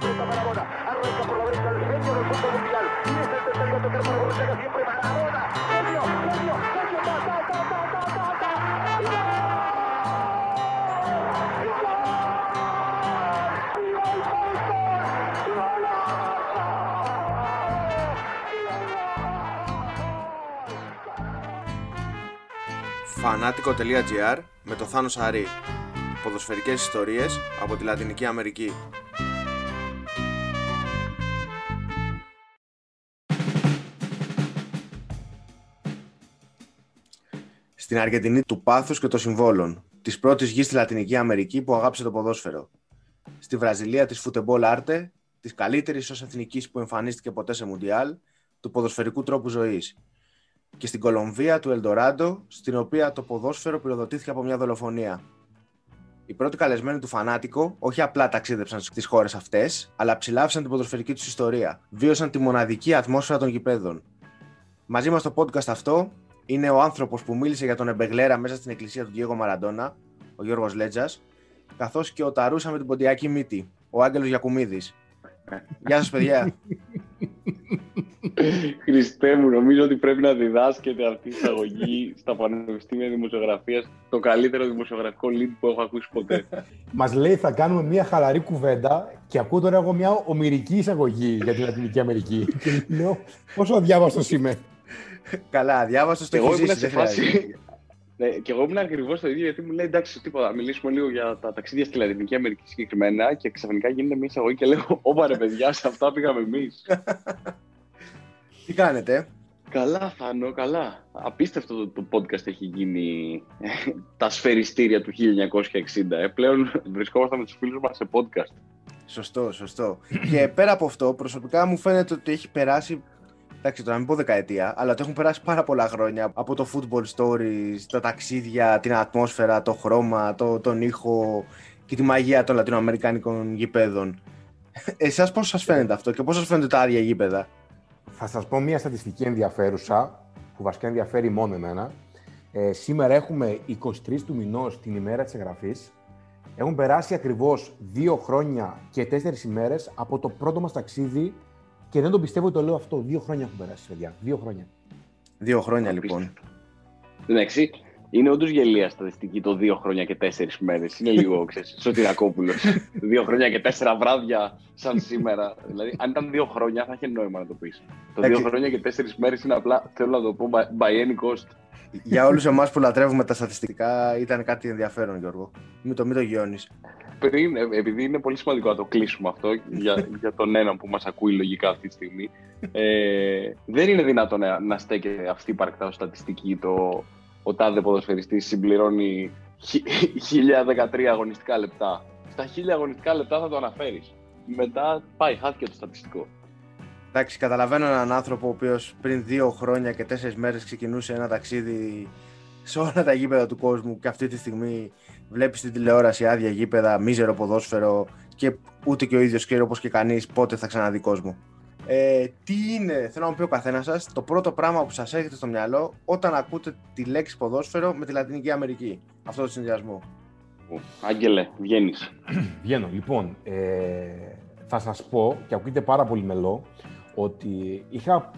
aprieta Maradona, arranca por la derecha el genio del fútbol mundial, y es el tercero a tocar para Borruchaga, siempre Maradona, genio, genio, genio, ta, ta, ta, ta, ta, ta, ta, y gol, y gol, y gol, gol, gol, Fanatico.gr με το Θάνο Σαρή. Ποδοσφαιρικές ιστορίες από τη Λατινική Αμερική. Στην Αργεντινή του πάθους και των συμβόλων. Της πρώτης γης στη Λατινική Αμερική που αγάπησε το ποδόσφαιρο. Στη Βραζιλία της Football Arte, της καλύτερης ως εθνικής που εμφανίστηκε ποτέ σε Μουντιάλ, του ποδοσφαιρικού τρόπου ζωής και στην Κολομβία του Ελντοράντο, στην οποία το ποδόσφαιρο πυροδοτήθηκε από μια δολοφονία. Οι πρώτοι καλεσμένοι του Φανάτικο όχι απλά ταξίδεψαν στις χώρες αυτές, αλλά ψηλάφισαν την ποδοσφαιρική τους ιστορία. Βίωσαν τη μοναδική ατμόσφαιρα των γηπέδων. Μαζί μας στο podcast αυτό είναι ο άνθρωπος που μίλησε για τον Εμπεγλέρα μέσα στην εκκλησία του Διέγο Μαραντόνα, ο Γιώργος Λέτζας, καθώς και ο Ταρούσα με την ποντιακή μύτη, ο Άγγελος Γιακουμίδης. Γεια σας, παιδιά. Χριστέ μου, νομίζω ότι πρέπει να διδάσκεται αυτή η εισαγωγή στα πανεπιστήμια δημοσιογραφίας το καλύτερο δημοσιογραφικό lead που έχω ακούσει ποτέ. Μας λέει θα κάνουμε μια χαλαρή κουβέντα και ακούω τώρα εγώ μια ομυρική εισαγωγή για την Λατινική Αμερική. και λέω πόσο αδιάβαστο είμαι. Καλά, διάβασα το εγώ έχεις ήμουν ζήσει, σε δεν χρειάζεται. φάση. Ναι, και εγώ ήμουν ακριβώς το ίδιο γιατί μου λέει εντάξει, τίποτα. Θα μιλήσουμε λίγο για τα ταξίδια στη Λατινική Αμερική συγκεκριμένα και ξαφνικά γίνεται μια εισαγωγή και λέω: Ωπα ρε παιδιά, σε αυτά πήγαμε εμείς. Τι κάνετε, Καλά, Θάνο, καλά. Απίστευτο το, το podcast έχει γίνει τα σφαιριστήρια του 1960. Ε. Πλέον βρισκόμαστε με τους φίλους μας σε podcast. Σωστό, σωστό. και πέρα από αυτό, προσωπικά μου φαίνεται ότι έχει περάσει. Εντάξει, τώρα να μην πω δεκαετία, αλλά ότι έχουν περάσει πάρα πολλά χρόνια από το football stories, τα ταξίδια, την ατμόσφαιρα, το χρώμα, το, τον ήχο και τη μαγεία των λατινοαμερικάνικων γηπέδων. Εσάς πώς σας φαίνεται αυτό και πώς σας φαίνονται τα άδεια γήπεδα; Θα σας πω μια στατιστική ενδιαφέρουσα, που βασικά ενδιαφέρει μόνο εμένα. Ε, σήμερα έχουμε 23 του μηνός την ημέρα της εγγραφής. Έχουν περάσει ακριβώς δύο χρόνια και τέσσερις ημέρες από το πρώτο μας ταξίδι και δεν το πιστεύω ότι το λέω αυτό. Δύο χρόνια έχουν περάσει, παιδιά. Δύο χρόνια. Δύο χρόνια Απίστευτο. λοιπόν. Εντάξει, είναι όντως γελία στατιστική το δύο χρόνια και τέσσερις μέρες. Είναι λίγο, ξέρεις, Σωτηρακόπουλος. δύο χρόνια και τέσσερα βράδια σαν σήμερα. Δηλαδή, αν ήταν δύο χρόνια θα είχε νόημα να το πεις. Το δύο Εντάξει. χρόνια και τέσσερις μέρες είναι απλά, θέλω να το πω, by, by any cost. Για όλους εμάς που λατρεύουμε τα στατιστικά, ήταν κάτι ενδιαφέρον, Γιώργο. Μην το, μην το γιώνεις. Πριν, ε, επειδή είναι πολύ σημαντικό να το κλείσουμε αυτό για, για τον έναν που μας ακούει λογικά αυτή τη στιγμή, ε, δεν είναι δυνατόν να, να στέκεται αυτή υπαρκτά ως στατιστική το ο τάδε ποδοσφαιριστής συμπληρώνει χι- 1013 αγωνιστικά λεπτά. Στα 1000 αγωνιστικά λεπτά θα το αναφέρεις. Μετά πάει, χάθηκε το στατιστικό. Εντάξει, καταλαβαίνω έναν άνθρωπο ο οποίος πριν δύο χρόνια και τέσσερις μέρες ξεκινούσε ένα ταξίδι σε όλα τα γήπεδα του κόσμου και αυτή τη στιγμή βλέπεις στην τηλεόραση άδεια γήπεδα, μίζερο ποδόσφαιρο και ούτε και ο ίδιος ξέρει όπως και κανείς πότε θα ξαναδεί κόσμο. Ε, τι είναι, θέλω να μου πει ο καθένας σας, το πρώτο πράγμα που σας έρχεται στο μυαλό όταν ακούτε τη λέξη ποδόσφαιρο με τη Λατινική Αμερική; Αυτό το συνδυασμό. Άγγελε, βγαίνεις. Βγαίνω. Λοιπόν, ε, θα σας πω, και ακούγεται πάρα πολύ μελό, ότι είχα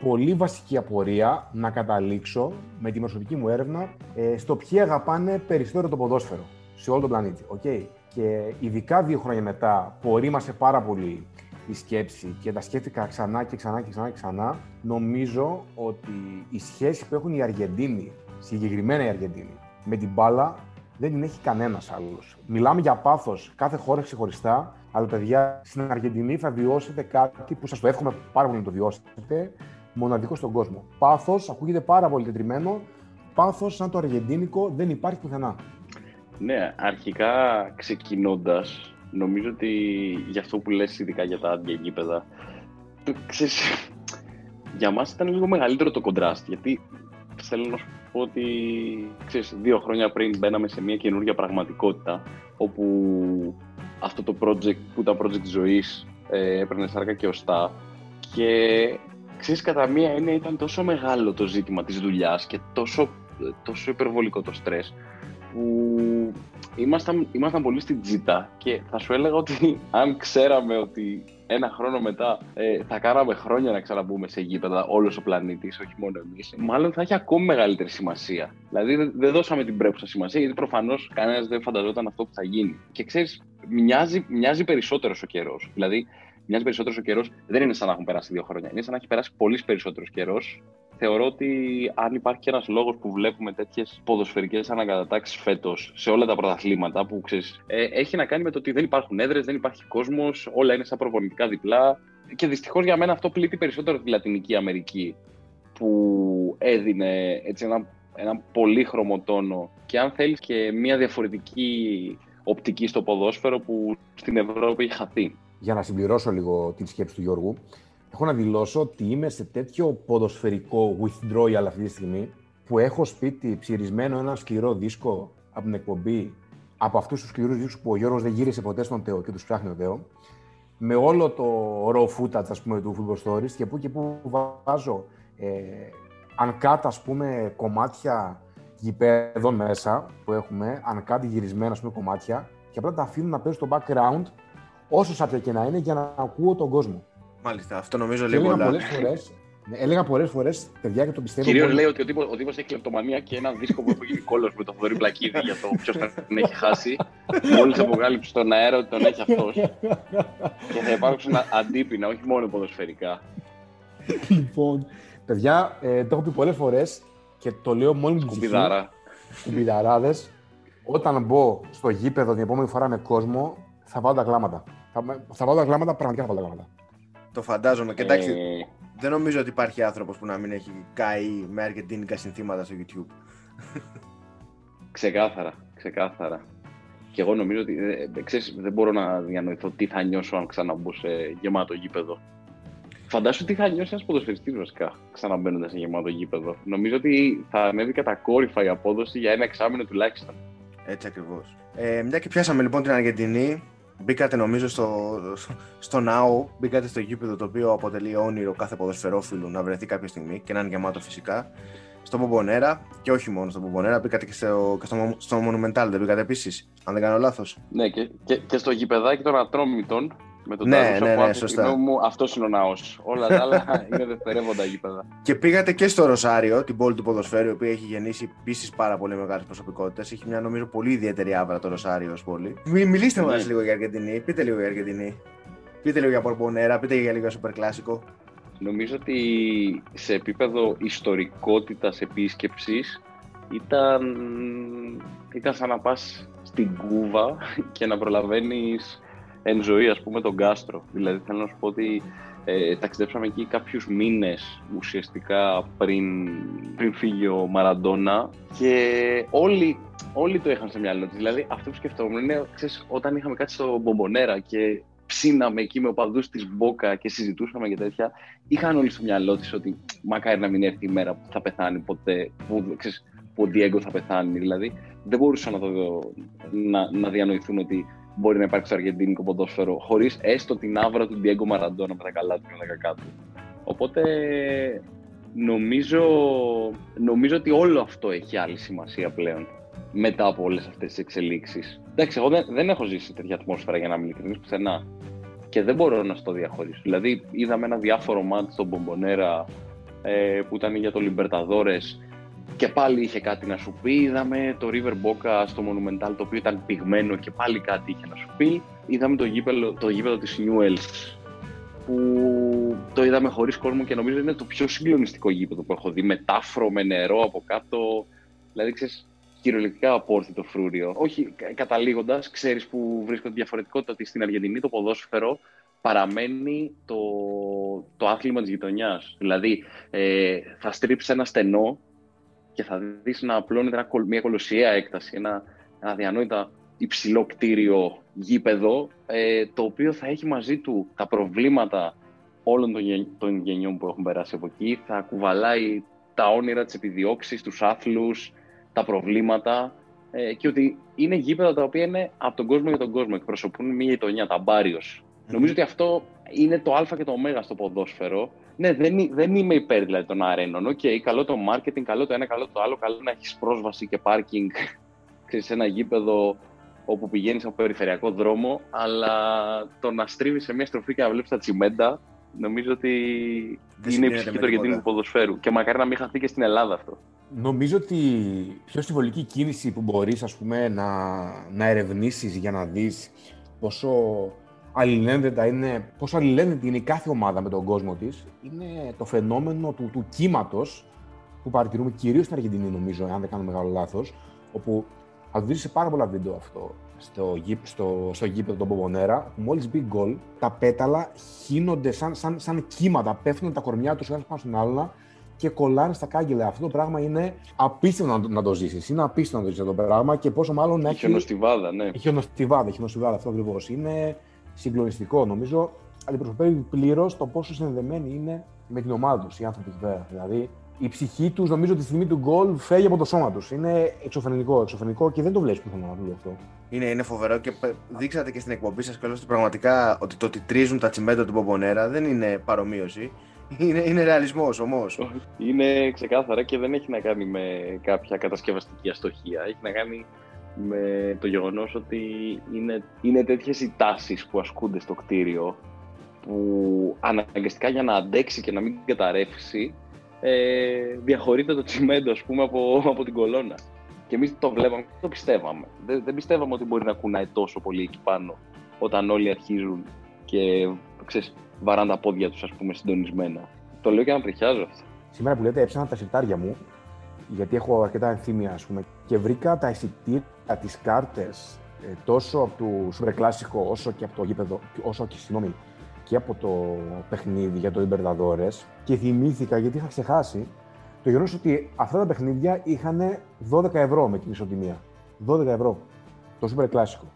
πολύ βασική απορία να καταλήξω με τη προσωπική μου έρευνα ε, στο ποιοι αγαπάνε περισσότερο το ποδόσφαιρο σε όλο τον πλανήτη. Okay? Και ειδικά δύο χρόνια μετά που ορίμασε πάρα πολύ η σκέψη και τα σκέφτηκα ξανά και ξανά και ξανά και ξανά, νομίζω ότι η σχέση που έχουν οι Αργεντίνοι, συγκεκριμένα οι Αργεντίνοι, με την μπάλα δεν την έχει κανένας άλλος. Μιλάμε για πάθος κάθε χώρα ξεχωριστά, αλλά παιδιά στην Αργεντινή θα βιώσετε κάτι που σας το εύχομαι πάρα πολύ να το βιώσετε, μοναδικό στον κόσμο. Πάθος ακούγεται πάρα πολύ τετριμένο. Πάθος σαν το αργεντίνικο δεν υπάρχει πουθενά. Ναι, αρχικά ξεκινώντας, νομίζω ότι για αυτό που λες ειδικά για τα άδεια γήπεδα, το- ξέρεις, για μας ήταν λίγο μεγαλύτερο το κοντράστ, γιατί θέλω να σου πω ότι ξέρεις, δύο χρόνια πριν μπαίναμε σε μια καινούργια πραγματικότητα, όπου αυτό το project που ήταν project ζωής ε, έπαιρνε σάρκα και οστά και ξέρεις κατά μία έννοια ήταν τόσο μεγάλο το ζήτημα της δουλειάς και τόσο, τόσο υπερβολικό το στρες που ήμασταν, ήμασταν πολύ στην τζίτα και θα σου έλεγα ότι αν ξέραμε ότι ένα χρόνο μετά ε, θα κάναμε χρόνια να ξαναμπούμε σε γήπεδα όλος ο πλανήτης, όχι μόνο εμείς, μάλλον θα έχει ακόμη μεγαλύτερη σημασία. Δηλαδή δεν, δεν δώσαμε την πρέπουσα σημασία, γιατί προφανώς κανένας δεν φανταζόταν αυτό που θα γίνει. Και ξέρεις, μοιάζει, μοιάζει περισσότερος ο καιρός. Δηλαδή, μοιάζει περισσότερος ο καιρός, δεν είναι σαν να έχουν περάσει δύο χρόνια. Είναι σαν να έχει περάσει πολύ περισσότερος καιρός θεωρώ ότι αν υπάρχει και ένας λόγος που βλέπουμε τέτοιες ποδοσφαιρικές ανακατατάξεις φέτος σε όλα τα πρωταθλήματα, που ξέρεις, ε, έχει να κάνει με το ότι δεν υπάρχουν έδρες, δεν υπάρχει κόσμος, όλα είναι σαν προπονητικά διπλά. Και δυστυχώς για μένα αυτό πλήττει περισσότερο τη Λατινική Αμερική, που έδινε έτσι ένα, ένα πολύχρωμο τόνο και αν θέλεις και μια διαφορετική οπτική στο ποδόσφαιρο που στην Ευρώπη έχει χαθεί. Για να συμπληρώσω λίγο την σκέψη του Γιώργου, έχω να δηλώσω ότι είμαι σε τέτοιο ποδοσφαιρικό withdrawal αυτή τη στιγμή που έχω σπίτι ψηρισμένο ένα σκληρό δίσκο από την εκπομπή από αυτούς τους σκληρούς δίσκους που ο Γιώργος δεν γύρισε ποτέ στον Θεό και τους ψάχνει ο Θεός με όλο το raw footage ας πούμε, του Football Stories και που και που βάζω ε, αν κάτω ας πούμε κομμάτια γηπέδων μέσα που έχουμε, αν κάτι γυρισμένα ας πούμε, κομμάτια και απλά τα αφήνω να παίζουν στο background όσο σάπια και να είναι για να ακούω τον κόσμο. Μάλιστα, αυτό νομίζω Και λίγο έλεγα πολλά. πολλές φορές. Έλεγα πολλές φορές, παιδιά, και το πιστεύω. Κυρίως πολύ. λέει ότι ο τύπος ο τύπος έχει κλεπτομανία και ένα δίσκο που έχει γίνει κόλλο με το Θοδωρή Πλακίδη για το ποιος τον έχει χάσει. Μόλις αποκάλυψε στον αέρα ότι τον έχει αυτός. και θα υπάρξουν αντίπεινα, όχι μόνο ποδοσφαιρικά. λοιπόν, παιδιά, ε, το έχω πει πολλές φορές και το λέω μόλι μου ψυχή. Κουμπιδάρα. Κουμπιδαράδε. Όταν μπω στο γήπεδο την επόμενη φορά με κόσμο, θα βάλω τα κλάματα. Θα, θα βάλω τα κλάματα, πραγματικά θα βάλω τα κλάματα. Το φαντάζομαι. Και εντάξει, Ε, δεν νομίζω ότι υπάρχει άνθρωπος που να μην έχει καεί με αργεντίνικα συνθήματα στο YouTube. ξεκάθαρα, ξεκάθαρα. Και εγώ νομίζω ότι ε, ξέρεις, δεν μπορώ να διανοηθώ τι θα νιώσω αν ξαναμπω σε γεμάτο γήπεδο. Φαντάσου τι θα νιώσει ένας ποδοσφαιριστής βασικά ξαναμπαίνοντας σε γεμάτο γήπεδο. Νομίζω ότι θα ανέβει κατακόρυφα η απόδοση για ένα εξάμεινο τουλάχιστον. Έτσι ακριβώς. Ε, μια και πιάσαμε λοιπόν την Αργεντινή, μπήκατε νομίζω στο, στο ΝΑΟ, μπήκατε στο γήπεδο το οποίο αποτελεί όνειρο κάθε ποδοσφαιρόφιλου να βρεθεί κάποια στιγμή και να είναι γεμάτο φυσικά. Στο Μπομπονέρα και όχι μόνο στο Μπομπονέρα, μπήκατε και στο, και στο, στο Monumental, δεν μπήκατε επίσης, αν δεν κάνω λάθος. Ναι, και, και, και στο γηπεδάκι των Ατρόμητων με τον Ναι, Τάρουσα ναι, που ναι, αν τη σωστά. γνώμη μου αυτός είναι ο ναός. Όλα τα άλλα είναι δευτερεύοντα γήπεδα. Και πήγατε και στο Ροσάριο, την πόλη του ποδοσφαίρου, η οποία έχει γεννήσει επίσης πάρα πολύ μεγάλες προσωπικότητες. Έχει μια νομίζω πολύ ιδιαίτερη άβρα το Ροσάριο ως πόλη. Μι, μιλήστε Ναι. μας λίγο για Αργεντινή, πείτε λίγο για Αργεντινή. Πείτε λίγο για Μπορμπονέρα, πείτε για λίγο για Super Κλάσικο. Νομίζω ότι σε επίπεδο ιστορικότητας επίσκεψης ήταν, ήταν σαν να πας στην Κούβα και να προλαβαίνεις εν ζωή, ας πούμε, τον Κάστρο. Δηλαδή, θέλω να σου πω ότι ε, ταξιδέψαμε εκεί κάποιους μήνες ουσιαστικά πριν, πριν φύγει ο Μαραντόνα και όλοι, όλοι το είχαν στο μυαλό τους. Δηλαδή, αυτό που σκεφτόμουν είναι, ξέρεις, όταν είχαμε κάτι στο Μπομπονέρα και ψήναμε εκεί με οπαδούς της Μπόκα και συζητούσαμε και τέτοια, είχαν όλοι στο μυαλό της ότι μακάρι να μην έρθει η μέρα που θα πεθάνει ποτέ, που, ξέρεις, που ο Διέγκο θα πεθάνει. Δηλαδή, δεν μπορούσαν να, το, να, να διανοηθούν ότι μπορεί να υπάρξει στο αργεντίνικο ποδόσφαιρο χωρίς έστω την άβρα του Diego Μαραντόνα με τα καλά του και με τα κακά του. Οπότε νομίζω, νομίζω ότι όλο αυτό έχει άλλη σημασία πλέον μετά από όλες αυτές τις εξελίξεις. Εντάξει, εγώ δεν, δεν έχω ζήσει τέτοια ατμόσφαιρα για να είμαι ειλικρινής πουθενά. Και δεν μπορώ να στο διαχωρίσω. Δηλαδή, είδαμε ένα διάφορο μάτι στον Μπομπονέρα ε, που ήταν για το Λιμπερταδόρες και πάλι είχε κάτι να σου πει. Είδαμε το River Boca στο Monumental το οποίο ήταν πυγμένο και πάλι κάτι είχε να σου πει. Είδαμε το γήπεδο, το γήπεδο της Newells που το είδαμε χωρίς κόσμο και νομίζω είναι το πιο συγκλονιστικό γήπεδο που έχω δει με τάφρο, με νερό από κάτω. Δηλαδή, ξέρεις, κυριολεκτικά απόρθητο φρούριο. Όχι, καταλήγοντας, ξέρεις που βρίσκονται διαφορετικότητα ότι στην Αργεντινή το ποδόσφαιρο παραμένει το, το άθλημα της γειτονιάς. Δηλαδή, ε, θα στρίψει ένα στενό και θα δεις να απλώνεται ένα, κολ- μια κολοσιαία έκταση, ένα, ένα διανόητα υψηλό κτίριο γήπεδο, ε, το οποίο θα έχει μαζί του τα προβλήματα όλων των, γεν- των γενιών που έχουν περάσει από εκεί, θα κουβαλάει τα όνειρα, τις επιδιώξεις, τους άθλους, τα προβλήματα ε, και ότι είναι γήπεδα τα οποία είναι από τον κόσμο για τον κόσμο, εκπροσωπούν μια γειτονιά, τα μπάριος. Νομίζω ότι αυτό είναι το α και το ω στο ποδόσφαιρο. Ναι, δεν, εί- δεν είμαι υπέρ δηλαδή, των αρένων. Οκ, καλό το marketing, καλό το ένα, καλό το άλλο, καλό να έχεις πρόσβαση και πάρκινγκ ξέρεις, σε ένα γήπεδο όπου πηγαίνεις από περιφερειακό δρόμο, αλλά το να στρίβεις σε μια στροφή και να βλέπεις τα τσιμέντα, νομίζω ότι Δεν είναι η συγκρίνεται ψυχή με του Αργεντινού τίποτα. ποδοσφαίρου. Και μακάρι να μην χαθεί και στην Ελλάδα αυτό. Νομίζω ότι η πιο συμβολική κίνηση που μπορείς ας πούμε, να, να ερευνήσεις για να δεις πόσο αλληλένδετα είναι, πόσο αλληλένδετη είναι η κάθε ομάδα με τον κόσμο της είναι το φαινόμενο του, του κύματος που παρατηρούμε κυρίως στην Αργεντινή νομίζω, αν δεν κάνω μεγάλο λάθος, όπου θα το δεις σε πάρα πολλά βίντεο αυτό στο, γήπ, στο, στο γήπεδο των Μπομπονέρα, που μόλις μπει γκολ, τα πέταλα χύνονται σαν, σαν, σαν κύματα, πέφτουν τα κορμιά τους ένας πάνω στον άλλον και κολλάνε στα κάγκελα. Αυτό το πράγμα είναι απίστευτο να, το- να το ζήσεις. Είναι απίστευτο να το ζήσεις αυτό το πράγμα και πόσο μάλλον να Η έχει. χιονοστιβάδα, ναι. Η χιονοστιβάδα, η χιονοστιβάδα, αυτό ακριβώς. Είναι συγκλονιστικό. Νομίζω αντιπροσωπεύει πλήρως το πόσο συνδεδεμένοι είναι με την ομάδα τους οι άνθρωποι εκεί πέρα. Δηλαδή η ψυχή τους, νομίζω, τη στιγμή του γκολ φεύγει από το σώμα τους. Είναι εξωφρενικό, εξωφρενικό και δεν το βλέπεις πουθενά να αυτό. Είναι, είναι φοβερό και πε- δείξατε και στην εκπομπή σας κιόλας ότι πραγματικά ότι το ότι τρίζουν τα τσιμέντα του Μπομπονέρα δεν είναι παρομοίωση. Είναι, είναι ρεαλισμός όμω. Είναι ξεκάθαρα και δεν έχει να κάνει με κάποια κατασκευαστική αστοχία. Έχει να κάνει με το γεγονός ότι είναι, είναι τέτοιες οι τάσεις που ασκούνται στο κτίριο που αναγκαστικά για να αντέξει και να μην καταρρεύσει ε, διαχωρείται το τσιμέντο ας πούμε από, από την κολόνα. Και εμείς το βλέπαμε, δεν το πιστεύαμε. Δεν, δεν πιστεύαμε ότι μπορεί να κουνάει τόσο πολύ εκεί πάνω όταν όλοι αρχίζουν και ξέρεις, βαράνε τα πόδια τους ας πούμε συντονισμένα. Το λέω και να τριχιάζω αυτό. Σήμερα που λέτε, έψανα τα σιρτάρια μου, γιατί έχω αρκετά ενθύμια, ας πούμε, και βρήκα τα εισιτήρια, τις κάρτες, ε, τόσο από το Super Classico, όσο και από το γήπεδο, όσο και, συγγνώμη, και από το παιχνίδι για το Libertadores και θυμήθηκα, γιατί είχα ξεχάσει, το γεγονός ότι αυτά τα παιχνίδια είχαν 12 ευρώ με την ισοτιμία. 12 ευρώ. Το Super Classico.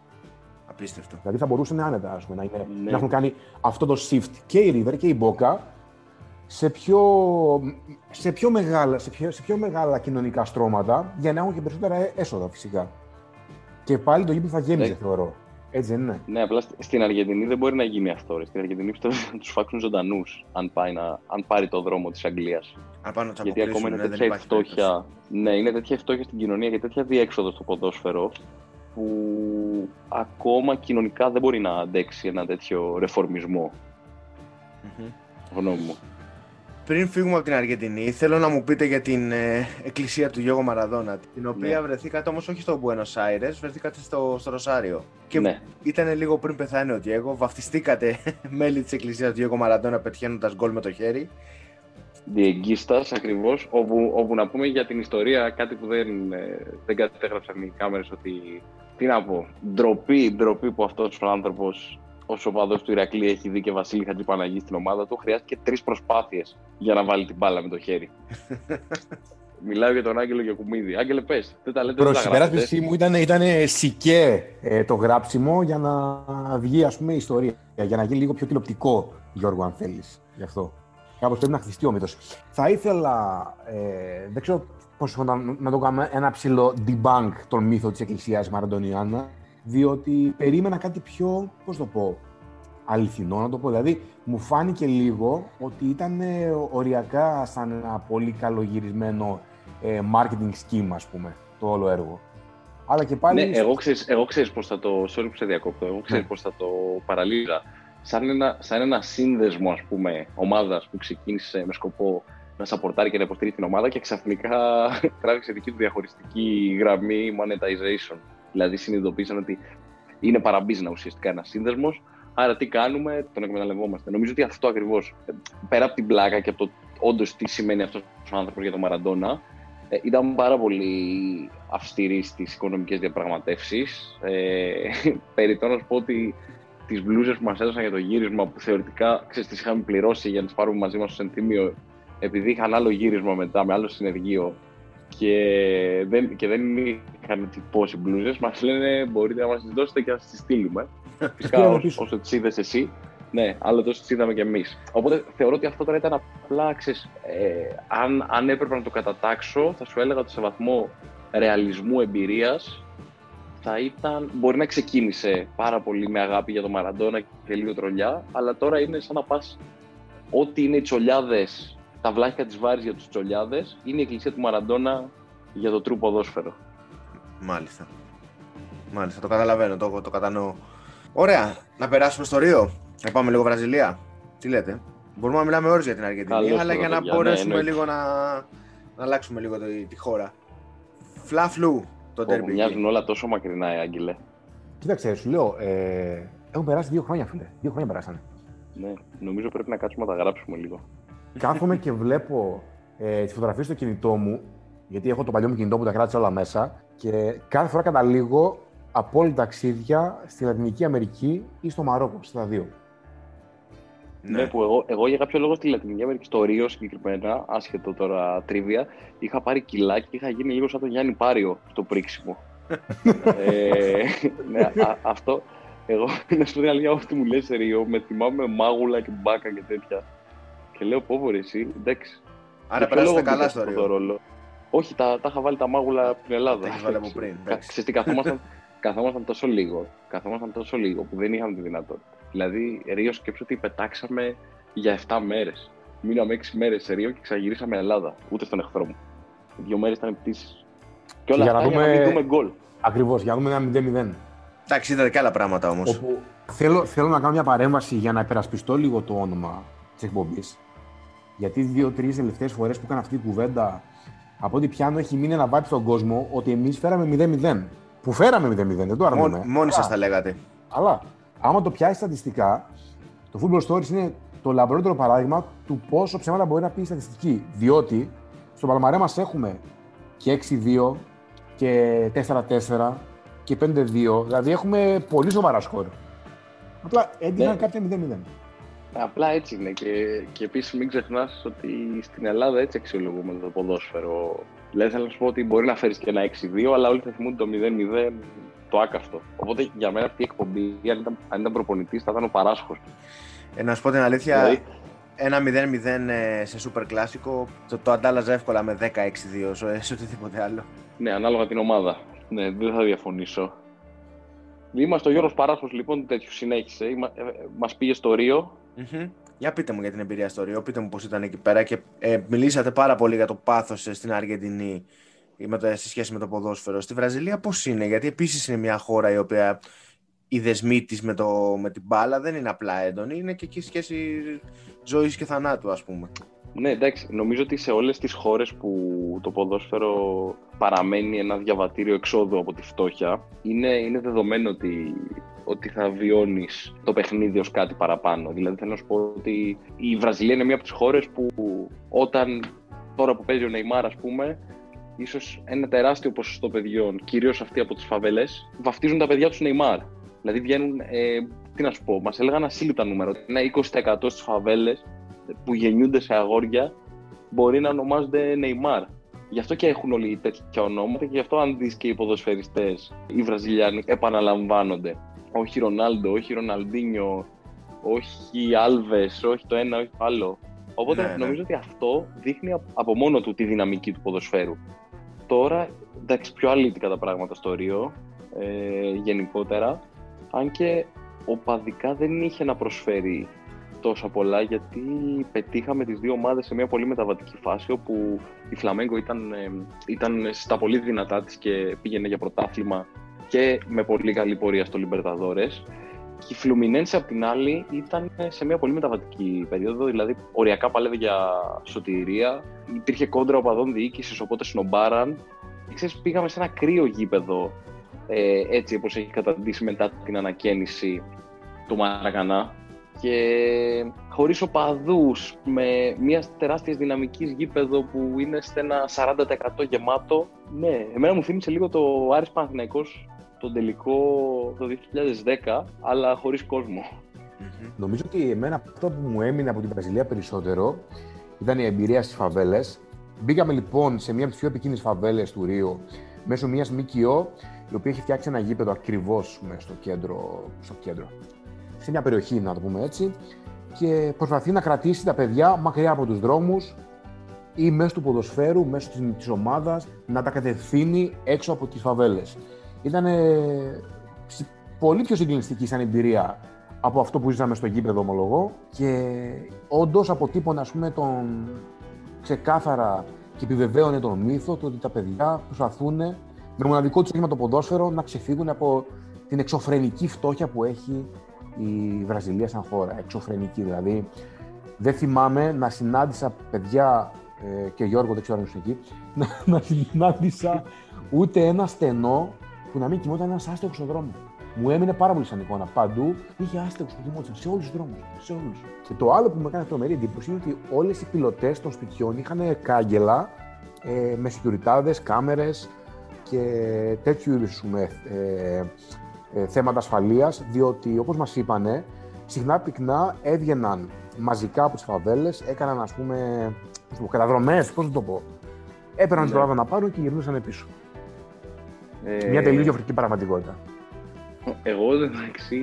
Απίστευτο. Δηλαδή θα μπορούσαν άνετα ας πούμε, να, είναι, Ναι. να έχουν κάνει αυτό το shift και η River και η Boca σε πιο, σε πιο, μεγάλα, σε πιο, σε πιο μεγάλα κοινωνικά στρώματα για να έχουν και περισσότερα έ- έσοδα φυσικά. Και πάλι το γήπεδο θα γέμιζε, Ναι. θεωρώ. Έτσι δεν είναι. Ναι, απλά στη- στην Αργεντινή δεν μπορεί να γίνει αυτό. Ρε. Στην Αργεντινή πιστεύω θα τους φάξουν ζωντανούς αν, πάει να- αν πάρει το δρόμο της Αγγλίας. Αν πάνε να τους Γιατί ακόμα αποκλείσουν, είναι ναι, δεν τέτοια υπάρχει φτώχεια. Ναι, είναι τέτοια φτώχεια στην κοινωνία και τέτοια διέξοδο στο ποδόσφαιρο που ακόμα κοινωνικά δεν μπορεί να αντέξει ένα τέτοιο ρεφορμισμό. Μμμ. Γνώμη μου. Πριν φύγουμε από την Αργεντινή, θέλω να μου πείτε για την ε, εκκλησία του Γιώργο Μαραδόνα, την οποία Ναι. βρεθήκατε όμως όχι στο Buenos Aires, βρεθήκατε στο, στο Ροσάριο. Και Ναι. ήταν λίγο πριν πεθάνει ο Διέγο, βαφτιστήκατε μέλη της εκκλησίας του Διέγο Μαραδόνα πετυχαίνοντας γκολ με το χέρι. Διεγγίστα ακριβώς, όπου, όπου να πούμε για την ιστορία κάτι που δεν, ε, δεν κατέγραψαν οι κάμερες ότι. Τι να πω, ντροπή, ντροπή που αυτός ο άνθρωπος, ω οπαδός του Ηρακλή, έχει δει και Βασίλη Χατζηπαναγή στην ομάδα του. Χρειάστηκε τρεις προσπάθειες για να βάλει την μπάλα με το χέρι. Μιλάω για τον Άγγελο Γιακουμίδη. Άγγελε, πες, δεν τα λέτε, Προ δεν τα γράφετε. συμπεράσπιση μου ήταν, ήταν σικέ ε, το γράψιμο για να βγει ας πούμε η ιστορία. Για να γίνει λίγο πιο τηλεοπτικό, Γιώργο, αν θέλεις. Γι' αυτό. Κάπως πρέπει να χτιστεί ο μύθος. Θα ήθελα, ε, δεν ξέρω πώς να, να το κάνουμε ένα ψηλό debunk τον μύθο της Εκκλησίας Μαραντονιάννα, διότι περίμενα κάτι πιο, πώς το πω, αληθινό να το πω. Δηλαδή, μου φάνηκε λίγο ότι ήταν ε, οριακά σαν ένα πολύ καλογυρισμένο ε, marketing scheme, ας πούμε, το όλο έργο. Αλλά και πάλι... Ναι, εγώ ξέρεις, εγώ ξέρεις πώς θα το... Sorry που σε διακόπτω. Εγώ ξέρεις Ναι. πώς θα το παραλύζα. Σαν ένα, σαν ένα σύνδεσμο, ας πούμε, ομάδας που ξεκίνησε με σκοπό να σαπορτάρει και να υποστηρίζει την ομάδα και ξαφνικά τράβηξε δική του διαχωριστική γραμμή monetization. Δηλαδή συνειδητοποίησαν ότι είναι παραμπίζνα ουσιαστικά ένας σύνδεσμος. Άρα τι κάνουμε, τον εκμεταλλευόμαστε. Νομίζω ότι αυτό ακριβώς, πέρα από την πλάκα και από το όντως τι σημαίνει αυτός ο άνθρωπος για τον Μαραντόνα, ε, ήταν πάρα πολύ αυστηρή στις οικονομικές διαπραγματεύσεις. Ε, περιττό να σου πω ότι τις μπλούζες που μας έδωσαν για το γύρισμα, που θεωρητικά ξέρεις, τις είχαμε πληρώσει για να τις πάρουμε μαζί μας στο ενθύμιο, επειδή είχαν άλλο γύρισμα μετά με άλλο συνεργείο και δεν, και δεν είχαν τυπώσει μπλούζες, μας λένε μπορείτε να μας τις δώσετε και να τις στείλουμε. Φυσικά πήραμε όσο, πίσω. όσο τι είδε εσύ, ναι, άλλο τόσο τι είδαμε κι εμείς. Οπότε θεωρώ ότι αυτό τώρα ήταν απλά, ξέρεις, ε, αν, αν έπρεπε να το κατατάξω, θα σου έλεγα ότι σε βαθμό ρεαλισμού εμπειρίας θα ήταν. Μπορεί να ξεκίνησε πάρα πολύ με αγάπη για τον Μαραντόνα και λίγο τρολιά, αλλά τώρα είναι σαν να πας. Ό,τι είναι οι τσολιάδες, τα βλάχια της βάρης για τους τσολιάδες, είναι η εκκλησία του Μαραντόνα για το τρου ποδόσφαιρο. Μάλιστα. Μάλιστα, το καταλαβαίνω, το, το κατανοώ. Ωραία, να περάσουμε στο Ρίο. Να πάμε λίγο Βραζιλία. Τι λέτε; Μπορούμε να μιλάμε ώρες για την Αργεντινή, Καλώς αλλά το για να παιδιά, ναι, μπορέσουμε εννοείται. λίγο να, να αλλάξουμε λίγο το, τη χώρα. Φλαφλού το Ω, τέρμι. Μοιάζουν όλα τόσο μακρινά, ε, Άγγελε. Κοίταξε, σου λέω, ε, έχουν περάσει δύο χρόνια, φίλε. Δύο χρόνια περάσανε. Ναι, νομίζω πρέπει να κάτσουμε να τα γράψουμε λίγο. Κάθομαι και βλέπω ε, τις φωτογραφίες στο κινητό μου, γιατί έχω το παλιό μου κινητό που τα κράτησα όλα μέσα και κάθε φορά καταλήγω από όλα τα ταξίδια στη Λατινική Αμερική ή στο Μαρόκο, στα δύο. Ναι, που εγώ, εγώ για κάποιο λόγο στη Λατινική Αμερική, στο Ρίο συγκεκριμένα, άσχετο τώρα τρίβια, είχα πάρει κιλά και είχα γίνει λίγο σαν τον Γιάννη Πάριο στο πρίξιμο. ε, ναι, α, αυτό, εγώ, να σου πω την αλήθεια, ό,τι μου λες Ρίο, με θυμάμαι μάγουλα και μπάκα και τέτοια. Και λέω, πω βρε, εσύ, εντάξει. Άρα Για ποιο λόγο περάσατε καλά μπήκα στο σε αυτό Ρίο. Το ρόλο. Όχι, τα, τα είχα βάλει τα μάγουλα από την Ελλάδα. Τα έχεις βάλει από πριν, Κα- εντάξει. Ξέρεις τι, καθόμασταν, καθόμασταν τόσο λίγο. Καθόμασταν τόσο λίγο που δεν είχαμε τη δυνατότητα. Δηλαδή, Ρίο σκέψω ότι πετάξαμε για 7 μέρες. Μείναμε 6 μέρες σε Ρίο και ξαγυρίσαμε Ελλάδα. Ούτε στον εχθρό μου. Δύο μέρες ήταν πτήσεις. Και όλα για να αυτά για να δούμε- μην δούμε γκολ. Ακριβώς, για να δούμε ένα 0-0. Εντάξει, είδατε και άλλα πράγματα όμως. Όπου θέλω, θέλω να κάνω μια παρέμβαση για να υπερασπιστώ λίγο το όνομα της εκπομπής. Γιατί δύο-τρεις τελευταίες φορές που έκανα αυτή την κουβέντα, από ό,τι πιάνω έχει μείνει ένα vibe στον κόσμο ότι εμείς φέραμε 0-0. Που φέραμε 0-0, δεν το αρνούμε. Μόνοι σας Αλλά- τα λέγατε. Αλλά άμα το πιάσει στατιστικά, το Football Stories είναι το λαμπρότερο παράδειγμα του πόσο ψέματα μπορεί να πει η στατιστική. Διότι στο Παλμαρέ μας έχουμε και 6-2 και 4-4 και 5-2. Δηλαδή έχουμε πολύ σοβαρά σκορ. Απλά έτυχαν Ναι. κάποια 0-0. Απλά έτσι είναι. Και, και επίσης μην ξεχνάς ότι στην Ελλάδα έτσι αξιολογούμε το ποδόσφαιρο. Δηλαδή θέλω να σου πω ότι μπορεί να φέρεις και ένα 6-2, αλλά όλοι θα θυμούνται το 0-0 το άκαυτο. Οπότε για μένα αυτή η εκπομπή, αν ήταν, αν ήταν προπονητής, θα ήταν ο παράσχος. Ε, να σου πω την αλήθεια, Δηλαδή, ένα 0-0 ε, σε super κλάσικο το, το αντάλλαζα εύκολα με 10-6-2 σε, σε οτιδήποτε άλλο. ναι, ανάλογα την ομάδα. Ναι, δεν θα διαφωνήσω. Είμαστε ο Γιώργος Παράσχος, λοιπόν, τέτοιο συνέχισε. Είμα, ε, ε, μας πήγε στο Ρίο. Μμμ. Για πείτε μου για την εμπειρία στο Ρίο, πείτε μου πώς ήταν εκεί πέρα και ε, μιλήσατε πάρα πολύ για το πάθος ε, στην Αργεντινή ή με το, σε σχέση με το ποδόσφαιρο. Στη Βραζιλία πώς είναι, γιατί επίσης είναι μια χώρα η οποία οι δεσμοί της με, το, με την μπάλα δεν είναι απλά έντονη, είναι και εκεί σχέση ζωής και θανάτου ας πούμε. Ναι, εντάξει, νομίζω ότι σε όλες τις χώρες που το ποδόσφαιρο παραμένει ένα διαβατήριο εξόδου από τη φτώχεια, είναι, είναι δεδομένο ότι, ότι θα βιώνεις το παιχνίδι ως κάτι παραπάνω. Δηλαδή θέλω να σου πω ότι η Βραζιλία είναι μία από τις χώρες που όταν τώρα που παίζει ο Νεϊμάρ ας πούμε, ίσως ένα τεράστιο ποσοστό παιδιών, κυρίως αυτοί από τις φαβέλες, βαφτίζουν τα παιδιά τους Νεϊμάρ. Δηλαδή βγαίνουν, ε, τι να σου πω, μας έλεγαν ασύλληπτα νούμερα, ότι ένα 20% στις φαβέλες που γεννιούνται σε αγόρια μπορεί να ονομάζονται Neymar. Γι' αυτό και έχουν όλοι τέτοια ονόματα και γι' αυτό αν δεις και οι ποδοσφαιριστές, οι Βραζιλιάνοι, επαναλαμβάνονται. Όχι Ρονάλντο, όχι Ροναλντίνιο, όχι Άλβες, όχι το ένα, όχι το άλλο. Οπότε Ναι, ναι. νομίζω ότι αυτό δείχνει απ- από μόνο του τη δυναμική του ποδοσφαίρου. Τώρα, εντάξει, πιο αλήτικα τα πράγματα στο Ρίο, ε, γενικότερα, αν και οπαδικά δεν είχε να προσφέρει τόσα πολλά γιατί πετύχαμε τις δύο ομάδες σε μια πολύ μεταβατική φάση όπου η Φλαμέγκο ήταν, ε, ήταν στα πολύ δυνατά της και πήγαινε για πρωτάθλημα και με πολύ καλή πορεία στο Λιμπερταδόρες. Και η Φλουμινένσε απ' την άλλη ήταν σε μια πολύ μεταβατική περίοδο, δηλαδή οριακά παλεύει για σωτηρία, υπήρχε κόντρα οπαδών διοίκησης οπότε σνομπάραν. Και ξέρεις πήγαμε σε ένα κρύο γήπεδο ε, έτσι όπως έχει καταντήσει μετά την ανακαίνιση του Μαρακανά. Και χωρίς οπαδούς με μια τεράστια δυναμικής γήπεδο που είναι σε ένα 40% γεμάτο. Ναι, εμένα μου θύμισε λίγο το Άρης Παναθηναϊκός τον τελικό το 2010 αλλά χωρίς κόσμο Μμμ. Νομίζω ότι εμένα αυτό που μου έμεινε από την Βραζιλία περισσότερο ήταν η εμπειρία στις φαβέλες. Μπήκαμε λοιπόν σε μία από τις πιο επικίνδυνες φαβέλες του Ρίου μέσω μιας ΜΚΟ η οποία έχει φτιάξει ένα γήπεδο ακριβώς στο κέντρο, στο κέντρο. Σε μια περιοχή, να το πούμε έτσι, και προσπαθεί να κρατήσει τα παιδιά μακριά από τους δρόμους ή μέσω του ποδοσφαίρου, μέσω της ομάδας, να τα κατευθύνει έξω από τις φαβέλες. Ήταν πολύ πιο συγκλινιστική σαν εμπειρία από αυτό που ζήσαμε στο γήπεδο, ομολογώ. Και όντως αποτύπωνε, ας πούμε, τον ξεκάθαρα και επιβεβαίωνε τον μύθο του ότι τα παιδιά προσπαθούν με μοναδικό τους το ποδόσφαιρο να ξεφύγουν από την εξωφρενική φτώχεια που έχει η Βραζιλία σαν χώρα. Εξωφρενική δηλαδή. Δεν θυμάμαι να συνάντησα παιδιά ε, και Γιώργο, δεν ξέρω αν είσαι εκεί, να, να συνάντησα ούτε ένα στενό που να μην κοιμόταν ένας άστεγος στον δρόμο. Μου έμεινε πάρα πολύ σαν εικόνα. Παντού είχε άστεγους που κοιμόταν σε όλους τους δρόμους. Σε όλους. Και το άλλο που μου έκανε τρομερή εντύπωση είναι ότι όλες οι πιλωτές των σπιτιών είχαν κάγκελα ε, με σιγουριτάδε, κάμερες και τέτοιου είδους ε, ε, θέματα ασφαλείας, διότι όπως μας είπανε, συχνά πυκνά έβγαιναν μαζικά από τις φαβέλες, έκαναν ας πούμε καταδρομές, πώς να το πω. Έπαιρναν ναι. το να πάρουν και γυρνούσαν πίσω. Ε... Μια τελείως διαφορετική πραγματικότητα. Εγώ εντάξει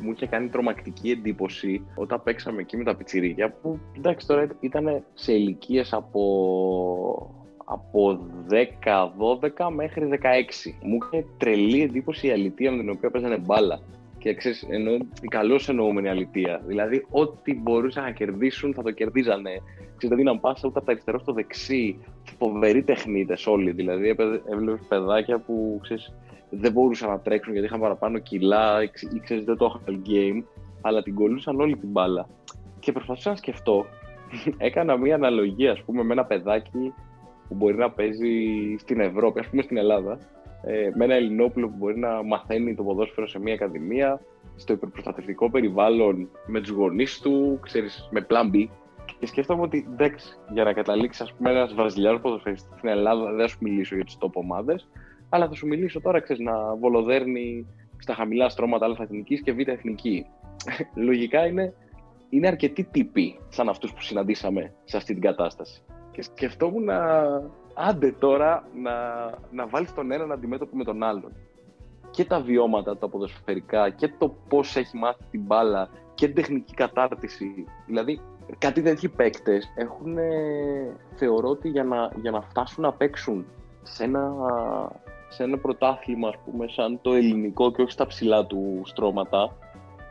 μου είχε κάνει τρομακτική εντύπωση όταν παίξαμε εκεί με τα πιτσιρίκια που εντάξει τώρα ήταν σε ηλικίες από, από 10-12 μέχρι 16. Μου είχε τρελή εντύπωση η αλήθεια με την οποία παίζανε μπάλα. Και ξέρεις, εννοώ, η καλώς εννοούμενη αλήθεια. Δηλαδή, ό,τι μπορούσαν να κερδίσουν θα το κερδίζανε. Ξέρεις, δεν δίναν πάσα ούτε από τα αριστερό στο δεξί. Φοβεροί τεχνίτες όλοι. Δηλαδή, έβλεπες παιδάκια που ξέρεις, δεν μπορούσαν να τρέξουν γιατί είχαν παραπάνω κιλά ή ξέρεις, δεν το είχαν game, αλλά την κολούσαν όλη την μπάλα. Και προσπαθούσα να σκεφτώ, έκανα μία αναλογία, ας πούμε, με ένα παιδάκι που μπορεί να παίζει στην Ευρώπη, ας πούμε στην Ελλάδα, ε, με ένα Ελληνόπουλο που μπορεί να μαθαίνει το ποδόσφαιρο σε μια ακαδημία, στο υπερπροστατευτικό περιβάλλον με τους γονείς του, ξέρεις, με plan B. Και σκέφτομαι ότι εντάξει, για να καταλήξεις ένας Βραζιλιάνος ποδοσφαιριστής στην Ελλάδα, δεν θα σου μιλήσω για τις top ομάδες, αλλά θα σου μιλήσω τώρα, ξέρεις, να βολοδέρνει στα χαμηλά στρώματα Α εθνικής και Β εθνική. Λογικά είναι, είναι αρκετοί τύποι σαν αυτούς που συναντήσαμε σε αυτή την κατάσταση. Και σκεφτόμουν να, άντε τώρα να, να βάλεις τον έναν αντιμέτωπο με τον άλλον. Και τα βιώματα, τα ποδοσφαιρικά και το πώς έχει μάθει την μπάλα και την τεχνική κατάρτιση. Δηλαδή, κάτι τέτοιοι παίκτες έχουν, θεωρώ ότι για να, για να φτάσουν να παίξουν σε ένα, σε ένα πρωτάθλημα, ας πούμε, σαν το ελληνικό και όχι στα ψηλά του στρώματα,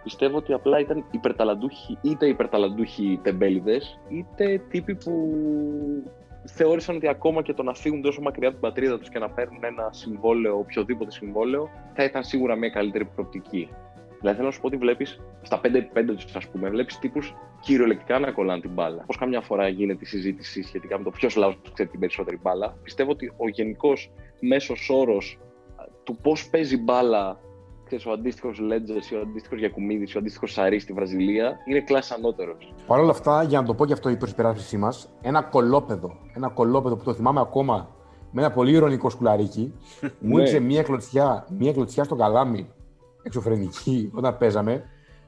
πιστεύω ότι απλά ήταν υπερταλαντούχοι, είτε υπερταλαντούχοι τεμπέληδες, είτε τύποι που θεώρησαν ότι ακόμα και το να φύγουν τόσο μακριά από την πατρίδα τους και να παίρνουν ένα συμβόλαιο, οποιοδήποτε συμβόλαιο, θα ήταν σίγουρα μια καλύτερη προοπτική. Δηλαδή θέλω να σου πω ότι βλέπεις στα 5x5 τους, ας πούμε, βλέπεις τύπους κυριολεκτικά να κολλάνε την μπάλα. Πώς καμιά φορά γίνεται η συζήτηση σχετικά με το ποιος λαός ξέρει την περισσότερη μπάλα. Πιστεύω ότι ο γενικός μέσος όρος του πώς παίζει μπάλα ξέρεις, ο αντίστοιχος Λέτζερ ή ο αντίστοιχος Γιακουμίδης ή ο αντίστοιχος Σαρή στη Βραζιλία είναι κλάση ανώτερος. Παρ' όλα αυτά, για να το πω και αυτό η προσπεράσπιση μας, ένα κολόπεδο, ένα κολόπεδο που το θυμάμαι ακόμα με ένα πολύ ηρωνικό σκουλαρίκι, μου ήρθε μια κλωτσιά, μια κλωτσιά στο καλάμι εξωφρενική όταν παίζαμε.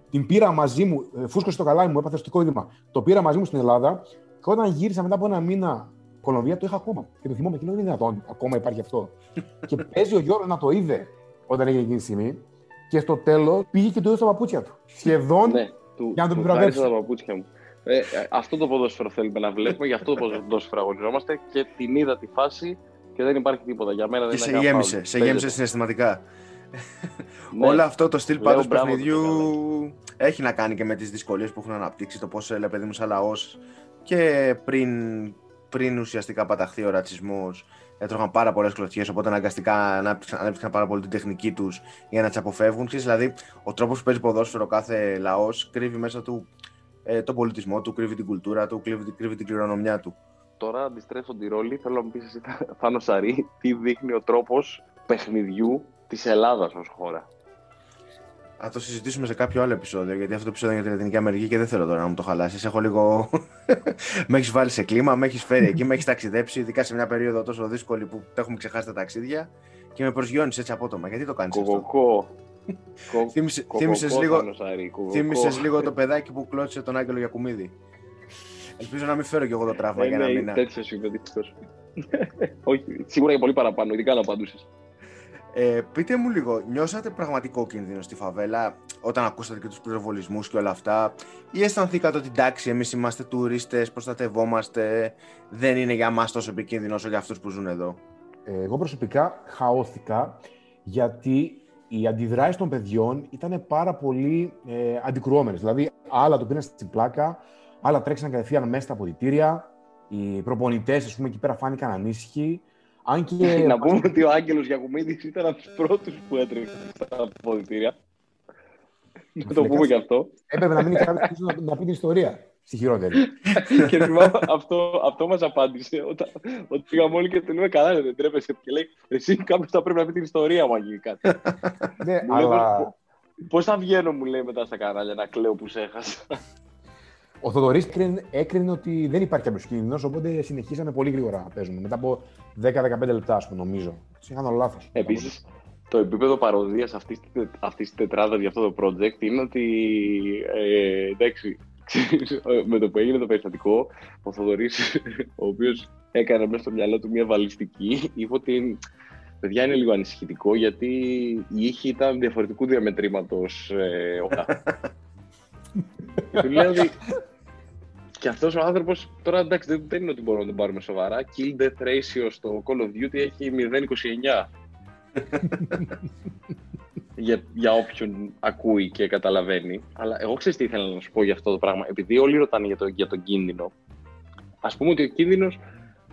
Την πήρα μαζί μου, ε, φούσκωσε στο καλάμι μου, έπαθε στο είδημα. Το πήρα μαζί μου στην Ελλάδα και όταν γύρισα μετά από ένα μήνα Κολομβία το είχα ακόμα. Και το θυμόμαι και λέω: Είναι δυνατόν, ακόμα υπάρχει αυτό. και παίζει ο Γιώργος να το είδε όταν έγινε εκείνη τη στιγμή. Και στο τέλος πήγε και του έδωσε τα παπούτσια του. Σχεδόν ναι, του, για να τον επιβραβεύσει. τα παπούτσια μου. Ε, ε, αυτό το ποδόσφαιρο θέλουμε να βλέπουμε, γι' αυτό το ποδόσφαιρο αγωνιζόμαστε και την είδα τη φάση και δεν υπάρχει τίποτα. Για μένα δεν και σε γέμισε, σε γέμισε συναισθηματικά. Ναι. Όλο αυτό το στυλ πάντως παιχνιδιού έχει να κάνει και με τις δυσκολίες που έχουν αναπτύξει το πώς έλεγε παιδί μου σαν λαός και πριν, πριν ουσιαστικά παταχθεί ο ρατσισμός έτρωγαν πάρα πολλές κλωτσιές, οπότε αναγκαστικά ανέπτυξαν πάρα πολύ την τεχνική τους για να τις αποφεύγουν. Ξέρεις, δηλαδή, ο τρόπος που παίζει ποδόσφαιρο κάθε λαός κρύβει μέσα του ε, τον πολιτισμό του, κρύβει την κουλτούρα του, κρύβει, κρύβει την κληρονομιά του. Τώρα αντιστρέφω τη ρόλη. Θέλω να μου πεις εσύ, Θάνο Σαρή, τι δείχνει ο τρόπος παιχνιδιού της Ελλάδας ως χώρα; Θα το συζητήσουμε σε κάποιο άλλο επεισόδιο, γιατί αυτό το επεισόδιο είναι για την Λατινική Αμερική και δεν θέλω τώρα να μου το χαλάσεις. Έχω λίγο. με έχεις βάλει σε κλίμα, με έχεις φέρει εκεί, με έχεις ταξιδέψει, ειδικά σε μια περίοδο τόσο δύσκολη που τα έχουμε ξεχάσει τα ταξίδια και με προσγειώνεις έτσι απότομα. Γιατί το κάνεις αυτό; Θύμησε λίγο, θύμισες λίγο το παιδάκι που κλώτσε τον Άγγελο Γιακουμίδη. Ελπίζω να μην φέρω κι εγώ το τραύμα για ένα ναι, μήνα. Τέτοιος σου Όχι, σίγουρα για πολύ παραπάνω, ειδικά να απαντούσες. Ε, πείτε μου λίγο, νιώσατε πραγματικό κίνδυνο στη φαβέλα όταν ακούσατε και τους πυροβολισμούς και όλα αυτά; Ή αισθανθήκατε ότι εντάξει εμείς είμαστε τουρίστες, προστατευόμαστε, δεν είναι για μας τόσο επικίνδυνο όσο για αυτούς που ζουν εδώ; Ε, εγώ προσωπικά χαώθηκα γιατί οι αντιδράσεις των παιδιών ήταν πάρα πολύ ε, αντικρουόμενες. Δηλαδή, άλλα το πήραν στην πλάκα, άλλα τρέξαν κατευθείαν μέσα στα αποδητήρια. Οι προπονητές, ας πούμε, εκεί πέρα φάνηκαν ανήσυχοι. Αν και... να πούμε ότι ο Άγγελος Γιακουμίδης ήταν από τους πρώτους που έτρεξε στα αποδητήρια. Να το πούμε και αυτό. Έπρεπε να μείνει κάποιος να, να πει την ιστορία στη χειρότερη. και θυμάμαι αυτό, αυτό μας απάντησε όταν, όταν πήγαμε όλοι και του λέμε καλά δεν τρέπεσαι και λέει εσύ κάποιος θα πρέπει να πει την ιστορία μου αγγί κάτι. ναι, Μου λέει, αλλά «Πώς- Πώς θα βγαίνω μου λέει μετά στα κανάλια να κλαίω που σε έχασα. Ο Θοδωρής έκρινε, έκρινε ότι δεν υπάρχει κάποιος κίνδυνος, οπότε συνεχίσαμε πολύ γρήγορα να παίζουμε. Μετά από 10-15 λεπτά, ας πούμε, νομίζω. Σε κάνω λάθος. Επίσης, το επίπεδο παροδίας αυτής, της τε- αυτής της τετράδας για αυτό το project είναι ότι, ε, εντάξει, ξέρεις, με το που έγινε το περιστατικό, ο Θοδωρής, ο οποίος έκανε μέσα στο μυαλό του μια βαλιστική, είπε ότι παιδιά είναι λίγο ανησυχητικό γιατί η ήχη ήταν διαφορετικού διαμετρήματος ε, όλα. και του λέω ότι και αυτός ο άνθρωπος, τώρα εντάξει δεν, δεν είναι ότι μπορούμε να τον πάρουμε σοβαρά, kill death ratio στο Call of Duty έχει 0,29 για, για όποιον ακούει και καταλαβαίνει. Αλλά εγώ ξέρω τι ήθελα να σου πω για αυτό το πράγμα. Επειδή όλοι ρωτάνε για, το, για τον κίνδυνο, ας πούμε ότι ο κίνδυνος,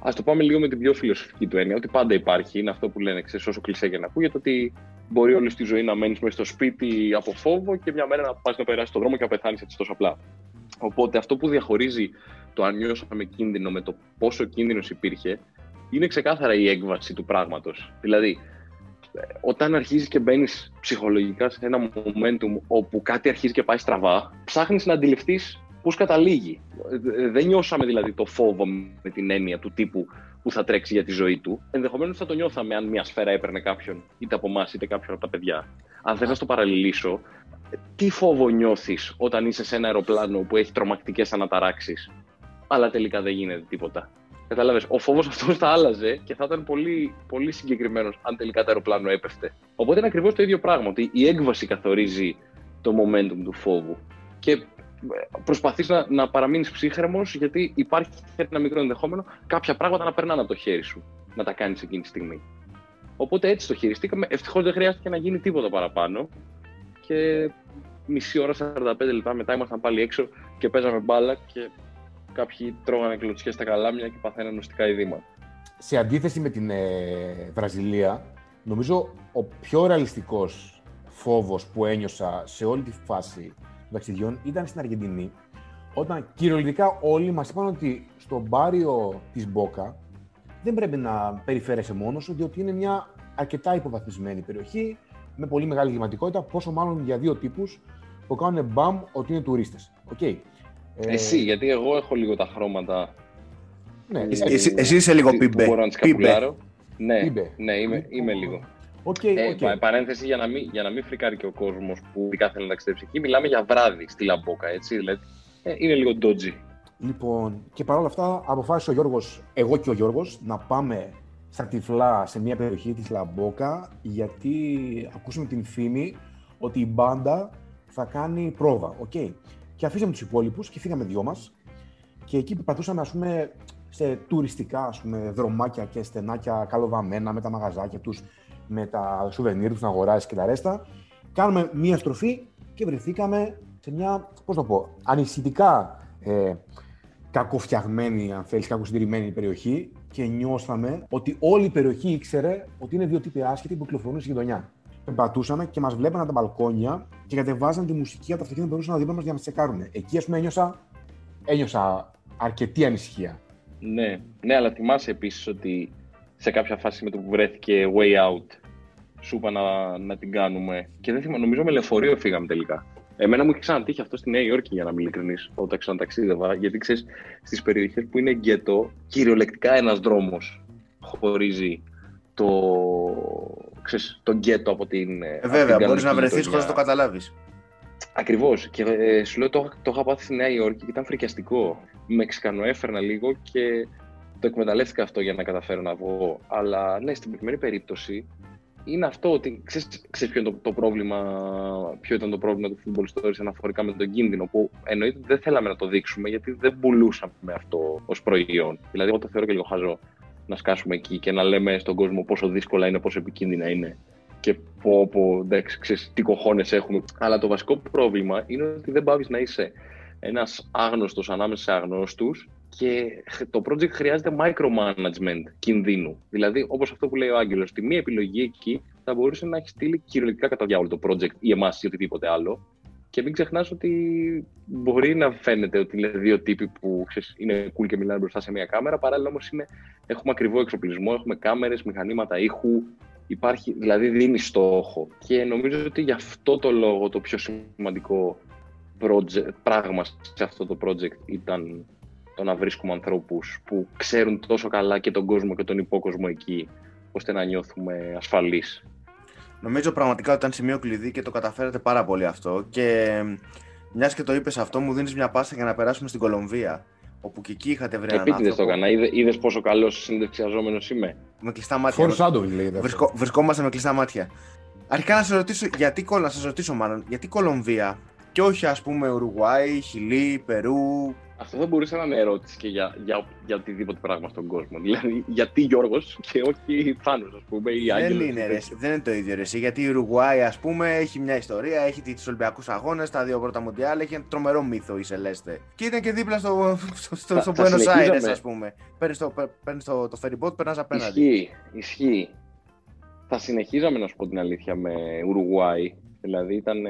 ας το πάμε λίγο με την πιο φιλοσοφική του έννοια, ότι πάντα υπάρχει. Είναι αυτό που λένε, ξέρεις, όσο κλεισέ και να ακούγεται, ότι μπορεί όλη τη ζωή να μένεις μέσα στο σπίτι από φόβο και μια μέρα να πας να περάσεις τον δρόμο και να πεθάνεις έτσι τόσο απλά. Οπότε αυτό που διαχωρίζει το αν νιώσαμε κίνδυνο με το πόσο κίνδυνος υπήρχε, είναι ξεκάθαρα η έκβαση του πράγματος. Δηλαδή, όταν αρχίζεις και μπαίνεις ψυχολογικά σε ένα momentum όπου κάτι αρχίζει και πάει στραβά, ψάχνεις να αντιληφθείς πώς καταλήγει. Ε, Δεν νιώσαμε δηλαδή το φόβο με την έννοια του τύπου που θα τρέξει για τη ζωή του. Ενδεχομένως θα το νιώθαμε αν μια σφαίρα έπαιρνε κάποιον, είτε από εμάς είτε κάποιον από τα παιδιά. Αν θες να στο παραλληλήσω, τι φόβο νιώθεις όταν είσαι σε ένα αεροπλάνο που έχει τρομακτικές αναταράξεις, αλλά τελικά δεν γίνεται τίποτα; Κατάλαβες, ο φόβος αυτός θα άλλαζε και θα ήταν πολύ, πολύ συγκεκριμένος αν τελικά το αεροπλάνο έπεφτε. Οπότε είναι ακριβώς το ίδιο πράγμα. Ότι η έκβαση καθορίζει το momentum του φόβου. Και προσπαθείς να, να παραμείνεις ψύχρεμος, γιατί υπάρχει ένα μικρό ενδεχόμενο κάποια πράγματα να περνάνε από το χέρι σου να τα κάνεις εκείνη τη στιγμή. Οπότε έτσι το χειριστήκαμε. Ευτυχώς δεν χρειάστηκε να γίνει τίποτα παραπάνω. Και μισή ώρα, 45 λεπτά μετά ήμασταν πάλι έξω και παίζαμε μπάλα και κάποιοι τρώγανε κλωτσιές στα καλάμια και παθαίναν νοστικά ειδήματα. Σε αντίθεση με την ε, Βραζιλία, νομίζω ο πιο ρεαλιστικός φόβος που ένιωσα σε όλη τη φάση των ταξιδιών ήταν στην Αργεντινή, όταν κυριολεκτικά όλοι μας είπαν ότι στο μπάριο της Μπόκα δεν πρέπει να περιφέρεσαι μόνος σου, διότι είναι μια αρκετά υποβαθμισμένη περιοχή, με πολύ μεγάλη κλιματικότητα, πόσο μάλλον για δύο τύπους που κάνουν μπαμ ότι είναι τουρίστες. Okay. Εσύ, γιατί εγώ έχω λίγο τα χρώματα. Ναι, που- εσύ, εσύ- εσύ είσαι λίγο που πίμπε. Μπορώ να τις Πίμπε. καπουλάρω. Ναι, Πίμπε. ναι είμαι, είμαι λίγο. Οκ, Ε, οκ. πα- Παρένθεση για να, μην, για να μην φρικάρει και ο κόσμος που ειδικά θέλει να ταξιδέψει εκεί. Μιλάμε για βράδυ στη Λαμπόκα, έτσι. Δηλαδή, ε, είναι λίγο dodgy. Λοιπόν, και παρόλα αυτά αποφάσισε ο Γιώργος, εγώ και ο Γιώργος, να πάμε στα τυφλά σε μια περιοχή της Λαμπόκα, γιατί ακούσαμε την φήμη ότι η μπάντα θα κάνει πρόβα. οκ. Και αφήσαμε τους υπόλοιπους και φύγαμε δυο μας. Και εκεί περπατούσαμε, ας πούμε, σε τουριστικά ας πούμε, δρομάκια και στενάκια καλοβαμμένα με τα μαγαζάκια τους, με τα σουβενίρ τους να αγοράσεις και τα ρέστα. Κάνουμε μία στροφή και βρεθήκαμε σε μια, πώς το πω, ανησυχητικά ε, κακοφτιαγμένη, αν θέλεις, κακοσυντηρημένη περιοχή και νιώσαμε ότι όλη η περιοχή ήξερε ότι είναι δύο τύποι άσχετοι που κυκλοφορούν στη γειτονιά. Περπατούσαμε και μας βλέπανε από τα μπαλκόνια και κατεβάζαν τη μουσική από τα αυτοκίνητα που περνούσαν δίπλα μας για να μας τσεκάρουν. Εκεί, ας πούμε, ένιωσα, ένιωσα αρκετή ανησυχία. Ναι, ναι, αλλά θυμάσαι επίσης ότι σε κάποια φάση με το που βρέθηκε way out, σου είπα να, να την κάνουμε. Και δεν θυμάμαι, νομίζω με λεωφορείο φύγαμε τελικά. Εμένα μου είχε ξανατύχει αυτό στη Νέα Υόρκη, για να είμαι ειλικρινή, όταν ξαναταξίδευα. Γιατί ξέρεις, στις περιοχές που είναι γκέτο, κυριολεκτικά ένας δρόμος χωρίζει το, ξέρεις, το γκέτο από την. Ε, βέβαια, μπορείς να βρεθείς χωρίς χωρί να το καταλάβεις. Ακριβώς. Και ε, σου λέω, το, το είχα πάθει στη Νέα Υόρκη και ήταν φρικιαστικό. Μεξικανοέφερνα λίγο και το εκμεταλλεύτηκα αυτό για να καταφέρω να βγω. Αλλά ναι, στην προκειμένη περίπτωση είναι αυτό ότι ξέρεις, ξέρεις ποιο είναι το, το πρόβλημα, ποιο ήταν το πρόβλημα του Football Stories αναφορικά με τον κίνδυνο που εννοείται ότι δεν θέλαμε να το δείξουμε γιατί δεν πουλούσαμε αυτό ως προϊόν. Δηλαδή, εγώ το θεωρώ και λίγο χαζό να σκάσουμε εκεί και να λέμε στον κόσμο πόσο δύσκολα είναι, πόσο επικίνδυνα είναι και πω, πω εντάξει, ξέρεις, τι κοχώνες έχουμε. Αλλά το βασικό πρόβλημα είναι ότι δεν πάβεις να είσαι ένας άγνωστος ανάμεσα σε αγνώστους και το project χρειάζεται micromanagement κινδύνου. Δηλαδή, όπως αυτό που λέει ο Άγγελος, τη μία επιλογή εκεί θα μπορούσε να έχει στείλει κυριολεκτικά κατά διάολο το project ή εμάς ή οτιδήποτε άλλο. Και μην ξεχνάς ότι μπορεί να φαίνεται ότι είναι δύο τύποι που ξέρεις, είναι cool και μιλάνε μπροστά σε μια κάμερα. Παράλληλα όμως έχουμε ακριβό εξοπλισμό, έχουμε κάμερες, μηχανήματα ήχου. Υπάρχει, δηλαδή δίνει στόχο. Και νομίζω ότι γι' αυτό το λόγο το πιο σημαντικό project, πράγμα σε αυτό το project ήταν το να βρίσκουμε ανθρώπους που ξέρουν τόσο καλά και τον κόσμο και τον υπόκοσμο εκεί, ώστε να νιώθουμε ασφαλείς. Νομίζω πραγματικά ότι ήταν σημείο κλειδί και το καταφέρατε πάρα πολύ αυτό. Και μιας και το είπες αυτό, μου δίνεις μια πάσα για να περάσουμε στην Κολομβία. Όπου και εκεί είχατε βρει έναν άνθρωπο. το έκανα. Είδε πόσο καλός συνδεξιαζόμενο είμαι. Με κλειστά μάτια. Βρισκό, βρισκόμαστε με κλειστά μάτια. Αρχικά να σα ρωτήσω, γιατί, να σας ρωτήσω μάλλον, γιατί Κολομβία και όχι ας πούμε Ουρουγουάη, Χιλή, Περού, αυτό θα μπορούσε να είναι ερώτηση και για, για, για οτιδήποτε πράγμα στον κόσμο. Δηλαδή, γιατί Γιώργος και όχι Θάνος, ας πούμε, ή Άγγελος. Δεν είναι, ρε, δεν είναι το ίδιο. Ρε, γιατί η Ουρουγουάη, ας πούμε, έχει μια ιστορία, έχει τους Ολυμπιακούς Αγώνες, τα δύο πρώτα Μοντιάλ, έχει ένα τρομερό μύθο η Σελέστε. Και ήταν και δίπλα στο, στο, στο, στο Buenos Aires, ας πούμε. Παίρνεις το, παίρνεις το, το ferry boat, περνάς απέναντι. Ισχύει, ισχύει. Θα συνεχίζαμε να σου πω την αλήθεια με Ουρουγουάη. Δηλαδή ήταν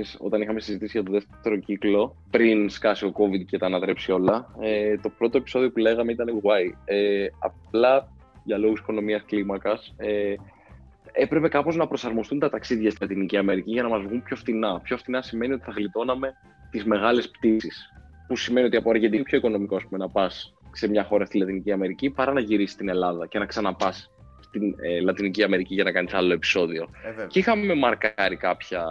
ξέρεις, όταν είχαμε συζητήσει για το δεύτερο κύκλο, πριν σκάσει ο COVID και τα ανατρέψει όλα, ε, το πρώτο επεισόδιο που λέγαμε ήταν why. Ε, απλά για λόγους οικονομίας κλίμακας, ε, έπρεπε κάπως να προσαρμοστούν τα ταξίδια στη Λατινική Αμερική για να μας βγουν πιο φτηνά. Πιο φτηνά σημαίνει ότι θα γλιτώναμε τις μεγάλες πτήσεις. Που σημαίνει ότι από Αργεντινή πιο οικονομικό πούμε, να πας σε μια χώρα στη Λατινική Αμερική παρά να γυρίσεις στην Ελλάδα και να ξαναπάς στην ε, Λατινική Αμερική για να κάνεις άλλο επεισόδιο. Ε, και είχαμε μαρκάρει κάποια,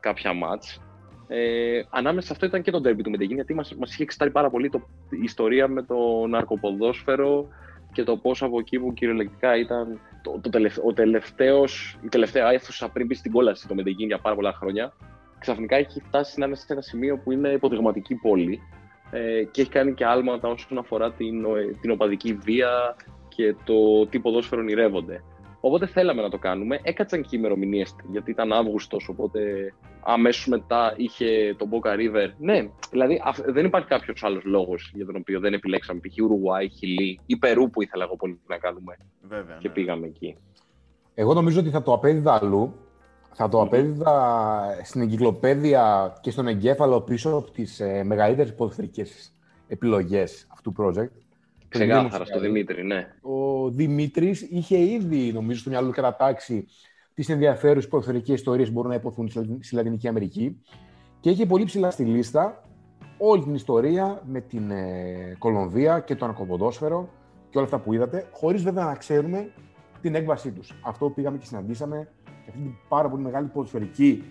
κάποια μάτς. Ε, ανάμεσα σε αυτό ήταν και το ντέρμπι του Μεντεγίνη, γιατί μας, μας είχε εξετάρει πάρα πολύ το, η ιστορία με το ναρκοποδόσφαιρο και το πώς από εκεί που κυριολεκτικά ήταν το, το τελευταίο, ο τελευταίος, η τελευταία αίθουσα πριν μπει στην κόλαση το Μεντεγίνη για πάρα πολλά χρόνια, ξαφνικά έχει φτάσει να είναι σε ένα σημείο που είναι υποδειγματική πόλη ε, και έχει κάνει και άλματα όσον αφορά την, την οπαδική βία, και το τι ποδόσφαιρο ονειρεύονται. Οπότε θέλαμε να το κάνουμε. Έκατσαν και οι ημερομηνίες γιατί ήταν Αύγουστος, οπότε αμέσως μετά είχε το Boca River. Ναι, δηλαδή δεν υπάρχει κάποιος άλλος λόγος για τον οποίο δεν επιλέξαμε π.χ. Ουρουάη, Χιλή ή Περού που ήθελα εγώ πολύ να κάνουμε. Βέβαια, και ναι. πήγαμε εκεί. Εγώ νομίζω ότι θα το απέδιδα αλλού. Θα το απέδιδα στην εγκυκλοπαίδεια και στον εγκέφαλο πίσω από τις ε, μεγαλύτερες ποδοσφαιρικές επιλογές αυτού του project. Ξεκάθαρα στο Δημήτρη, ναι. Ο Δημήτρης είχε ήδη, νομίζω, στο μυαλό του κατατάξει τις ενδιαφέρουσες ποδοσφαιρικέ ιστορίες που μπορούν να υποθούν στη Λατινική Αμερική και είχε πολύ ψηλά στη λίστα όλη την ιστορία με την ε, Κολομβία και το ανακοποδόσφαιρο και όλα αυτά που είδατε, χωρίς βέβαια να ξέρουμε την έκβασή τους. Αυτό που πήγαμε και συναντήσαμε και αυτή την πάρα πολύ μεγάλη ποδοσφαιρική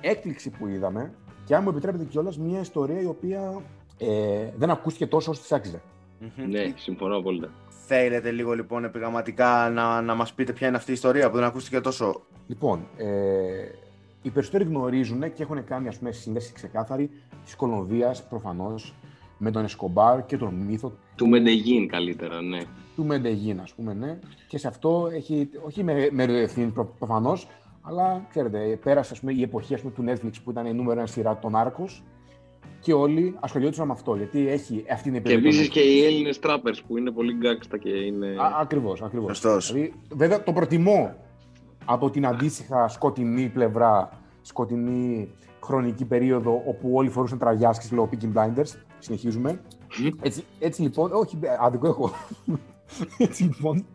έκπληξη που είδαμε και αν μου επιτρέπετε κιόλας, μια ιστορία η οποία ε, δεν ακούστηκε τόσο όσο της άξιζε. Ναι, συμφωνώ απόλυτα. Θέλετε λίγο λοιπόν επιγραμματικά να, να μας πείτε ποια είναι αυτή η ιστορία που δεν ακούστηκε τόσο; Λοιπόν, ε, οι περισσότεροι γνωρίζουν και έχουν κάνει ας πούμε σύνδεση ξεκάθαρη της Κολομβίας προφανώς με τον Εσκομπάρ και τον μύθο του Μεντεγίν καλύτερα, ναι. Του Μεντεγίν, ας πούμε, ναι. Και σε αυτό έχει, όχι με, με ευθύνη προφανώς, αλλά ξέρετε, πέρασε ας πούμε, η εποχή ας πούμε, του Netflix που ήταν η νούμερο ένα σειρά των Άρκος και όλοι ασχολιόντουσαν με αυτό. Γιατί έχει αυτή την επιλογή. Και επίσης και οι Έλληνες τράπερς που είναι πολύ γκάξτα και είναι. Ακριβώς, ακριβώς. Δηλαδή, βέβαια το προτιμώ από την αντίστοιχα σκοτεινή πλευρά, σκοτεινή χρονική περίοδο όπου όλοι φορούσαν τραγιάσκες λόγω Picking Blinders. Συνεχίζουμε. Έτσι, έτσι λοιπόν, όχι, άδικο έχω. έτσι λοιπόν,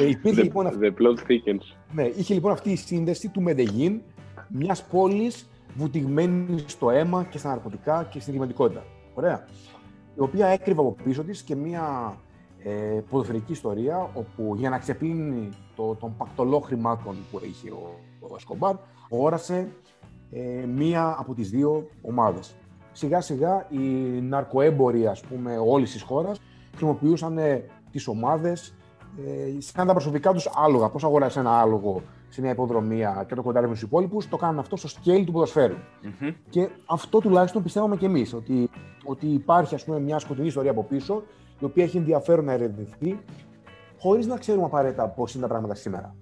ε, υπήρχε the, λοιπόν the plot thickens. Ναι, είχε λοιπόν αυτή η σύνδεση του Μεντεγίν, μιας πόλης βουτυγμένη στο αίμα και στα ναρκωτικά και στην εγκληματικότητα. Ωραία. Η οποία έκρυβε από πίσω της και μία ε, ποδοσφαιρική ιστορία όπου για να ξεπλύνει το, τον πακτολό χρημάτων που είχε ο, ο Εσκομπάρ, όρασε ε, μία από τις δύο ομάδες. Σιγά σιγά οι ναρκοέμποροι ας πούμε όλης της χώρας χρησιμοποιούσαν ε, τις ομάδες ε, σαν τα προσωπικά τους άλογα. Πώς αγοράσει ένα άλογο σε μια υποδρομία και το κοντάρευε στου υπόλοιπους, το κάνουν αυτό στο σκέλι του ποδοσφαιρου Και αυτό τουλάχιστον πιστεύαμε κι εμείς, ότι, ότι υπάρχει ας πούμε, μια σκοτεινή ιστορία από πίσω, η οποία έχει ενδιαφέρον να ερευνηθεί, χωρίς να ξέρουμε απαραίτητα πώς είναι τα πράγματα σήμερα.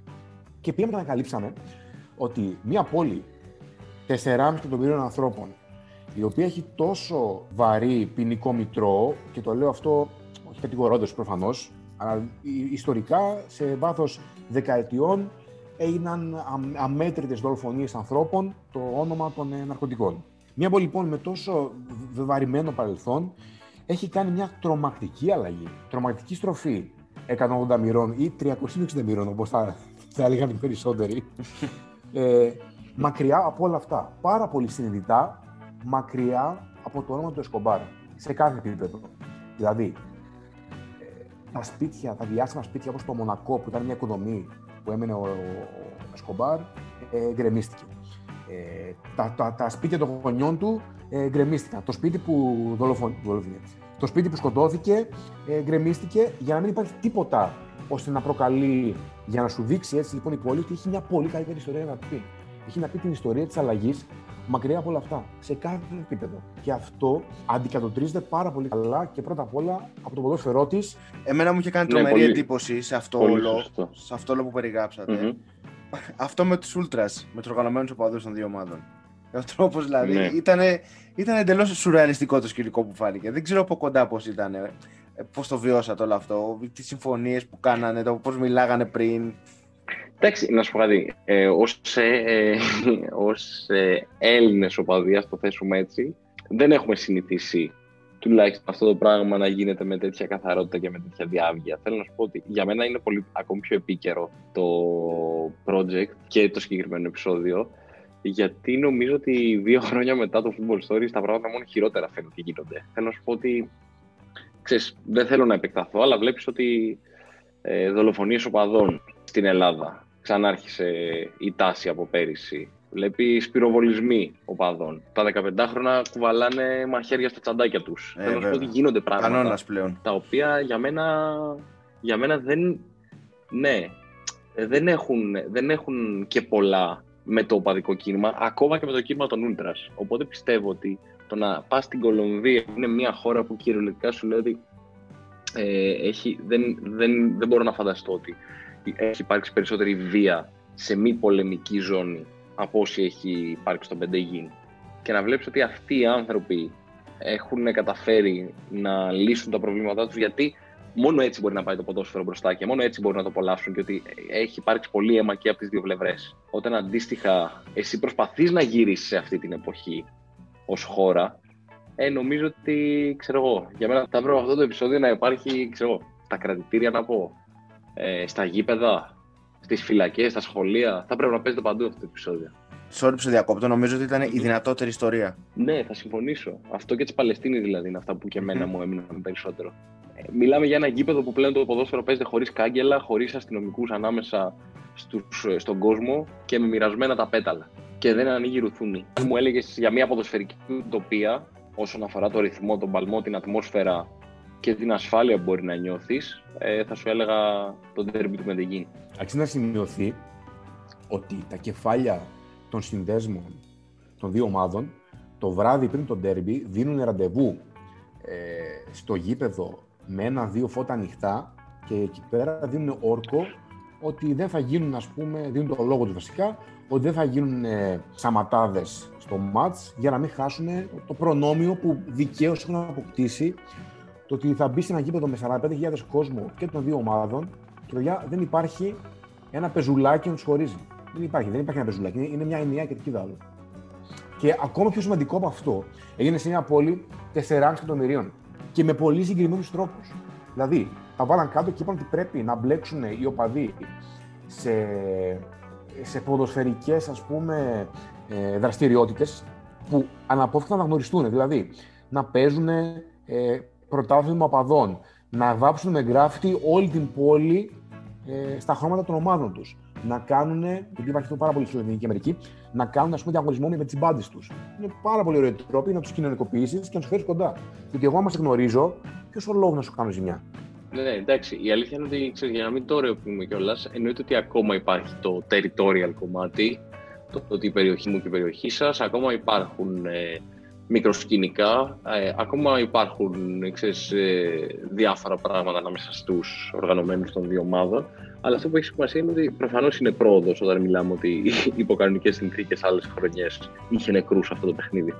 Και πήγαμε και ανακαλύψαμε ότι μια πόλη 4,5 εκατομμυρίων ανθρώπων, η οποία έχει τόσο βαρύ ποινικό μητρό, και το λέω αυτό όχι κατηγορώντας προφανώς, αλλά ιστορικά σε βάθος δεκαετιών έγιναν αμέτρητες δολοφονίες ανθρώπων το όνομα των ε, ναρκωτικών. Μια πόλη λοιπόν με τόσο βεβαρημένο παρελθόν έχει κάνει μια τρομακτική αλλαγή, τρομακτική στροφή 180 μοιρών ή 360 μοιρών, όπως θα, θα έλεγαν οι περισσότεροι. ε, μακριά από όλα αυτά. Πάρα πολύ συνειδητά μακριά από το όνομα του Εσκομπάρ. Σε κάθε επίπεδο. Δηλαδή, ε, τα σπίτια, τα διάσημα σπίτια όπως το Μονακό, που ήταν μια οικοδομή που έμενε ο, ο Εσκομπάρ, ε, γκρεμίστηκε. Ε, τα, τα, τα, σπίτια των γονιών του ε, γκρεμίστηκαν. Το σπίτι που δολοφονήθηκε. Το σπίτι που σκοτώθηκε ε, γκρεμίστηκε για να μην υπάρχει τίποτα ώστε να προκαλεί, για να σου δείξει έτσι λοιπόν η πόλη ότι έχει μια πολύ καλύτερη ιστορία να πει. Έχει να πει την ιστορία της αλλαγής μακριά από όλα αυτά, σε κάθε επίπεδο. Και αυτό αντικατοπτρίζεται πάρα πολύ καλά και πρώτα απ' όλα από το ποδόσφαιρό της. Εμένα μου είχε κάνει ναι, τρομερή εντύπωση σε αυτό, όλο, σε αυτό όλο που περιγραψατε Αυτό με τους Ultras, με τους οργανωμένους οπαδούς των δύο ομάδων. Ο τρόπος δηλαδή. Ναι. Ήταν, ήταν εντελώς σουρεαλιστικό το σκηνικό που φάνηκε. Δεν ξέρω από κοντά πώς ήταν. Ε, πώς το βιώσατε όλο αυτό. Τις συμφωνίες που κάνανε, το πώς μιλάγανε πριν. Εντάξει, να σου πω κάτι. Ε, ως ε, ως ε, Έλληνες οπαδοί, το θέσουμε έτσι, δεν έχουμε συνηθίσει τουλάχιστον αυτό το πράγμα να γίνεται με τέτοια καθαρότητα και με τέτοια διάβγεια. Θέλω να σου πω ότι για μένα είναι πολύ, ακόμη πιο επίκαιρο το project και το συγκεκριμένο επεισόδιο, γιατί νομίζω ότι δύο χρόνια μετά το Football Stories τα πράγματα μόνο χειρότερα φαίνονται και γίνονται. Θέλω να σου πω ότι, ξέρεις, δεν θέλω να επεκταθώ, αλλά βλέπεις ότι ε, δολοφονίες οπαδών στην Ελλάδα ξανάρχισε η τάση από πέρυσι. Βλέπει σπυροβολισμοί οπαδών. Τα 15 χρόνια κουβαλάνε μαχαίρια στα τσαντάκια τους. Ε, Θέλω να σου πω ότι γίνονται πράγματα. πλέον. Τα οποία για μένα, για μένα δεν. Ναι, δεν έχουν, δεν έχουν και πολλά με το οπαδικό κίνημα, ακόμα και με το κίνημα των Ούλτρα. Οπότε πιστεύω ότι το να πας στην Κολομβία είναι μια χώρα που κυριολεκτικά σου λέει ότι ε, έχει, δεν, δεν, δεν μπορώ να φανταστώ ότι έχει υπάρξει περισσότερη βία σε μη πολεμική ζώνη από όσοι έχει υπάρξει στο Πεντεγίν. Και να βλέπεις ότι αυτοί οι άνθρωποι έχουν καταφέρει να λύσουν τα προβλήματά τους γιατί μόνο έτσι μπορεί να πάει το ποδόσφαιρο μπροστά και μόνο έτσι μπορεί να το απολαύσουν και ότι έχει υπάρξει πολύ αίμα και από τις δύο πλευρές. Όταν αντίστοιχα εσύ προσπαθείς να γυρίσεις σε αυτή την εποχή ως χώρα, ε, νομίζω ότι, ξέρω εγώ, για μένα θα έπρεπε αυτό το επεισόδιο να υπάρχει, ξέρω εγώ, στα κρατητήρια να πω, ε, στα γήπεδα, στις φυλακές, στα σχολεία. Θα πρέπει να παίζετε παντού αυτό το επεισόδιο. Sorry που σε διακόπτω, νομίζω ότι ήταν η δυνατότερη ιστορία. Ναι, θα συμφωνήσω. Αυτό και της Παλαιστίνης δηλαδή είναι αυτά που και εμένα μου έμειναν περισσότερο. Ε, μιλάμε για ένα γήπεδο που πλέον το ποδόσφαιρο παίζεται χωρίς κάγκελα, χωρίς αστυνομικούς ανάμεσα στους, ε, στον κόσμο και με μοιρασμένα τα πέταλα. Και δεν ανοίγει ρουθούνη. Μου έλεγες για μια ποδοσφαιρική utopία όσον αφορά το ρυθμό, τον παλμό, την ατμόσφαιρα και την ασφάλεια που μπορεί να νιώθεις, ε, θα σου έλεγα το τέρμι του Μεντεγίν. Αξίζει να σημειωθεί ότι τα κεφάλια των συνδέσμων των δύο ομάδων το βράδυ πριν τον τέρμπι δίνουν ραντεβού ε, στο γήπεδο με ένα-δύο φώτα ανοιχτά και εκεί πέρα δίνουν όρκο ότι δεν θα γίνουν, ας πούμε, δίνουν το λόγο τους βασικά, ότι δεν θα γίνουν ε, σαματάδες στο μάτς για να μην χάσουν το προνόμιο που δικαίως έχουν αποκτήσει το ότι θα μπει σε ένα γήπεδο με 45.000 κόσμο και των δύο ομάδων και παιδιά δεν υπάρχει ένα πεζουλάκι να τους χωρίζει. Δεν υπάρχει, δεν υπάρχει ένα πεζουλάκι. Είναι μια ενιαία κερκίδα άλλο. Και ακόμα πιο σημαντικό από αυτό, έγινε σε μια πόλη 4,5 εκατομμυρίων και με πολύ συγκεκριμένους τρόπους. Δηλαδή, τα βάλαν κάτω και είπαν ότι πρέπει να μπλέξουν οι οπαδοί σε, σε ποδοσφαιρικές ας πούμε ε, δραστηριότητες που αναπόφευκτα να γνωριστούν. Δηλαδή, να παίζουν ε, πρωτάθλημα οπαδών. Να βάψουν με γκράφτη όλη την πόλη ε, στα χρώματα των ομάδων τους. Να κάνουν, γιατί υπάρχει αυτό πάρα πολύ στην Λατινική Αμερική, να κάνουν ας πούμε, διαγωνισμό με τι μπάντε τους. Είναι πάρα πολύ ωραίο τρόπο να τους κοινωνικοποιήσεις και να τους φέρεις κοντά. Γιατί εγώ, άμα σε γνωρίζω, ποιος ο λόγος να σου κάνω ζημιά; Ναι, ναι, εντάξει. Η αλήθεια είναι ότι ξέρεις, για να μην το ρεοποιούμε κιόλας, εννοείται ότι ακόμα υπάρχει το territorial κομμάτι, το ότι η περιοχή μου και η περιοχή σας, ακόμα υπάρχουν ε, μικροσκηνικά. Ε, ακόμα υπάρχουν ξέρεις, ε, διάφορα πράγματα ανάμεσα στους οργανωμένους των δύο ομάδων. Αλλά αυτό που έχεις σημασία είναι ότι προφανώς είναι πρόοδος όταν μιλάμε ότι υπό κανονικέ συνθήκες άλλες χρονιές είχε νεκρούς αυτό το παιχνίδι.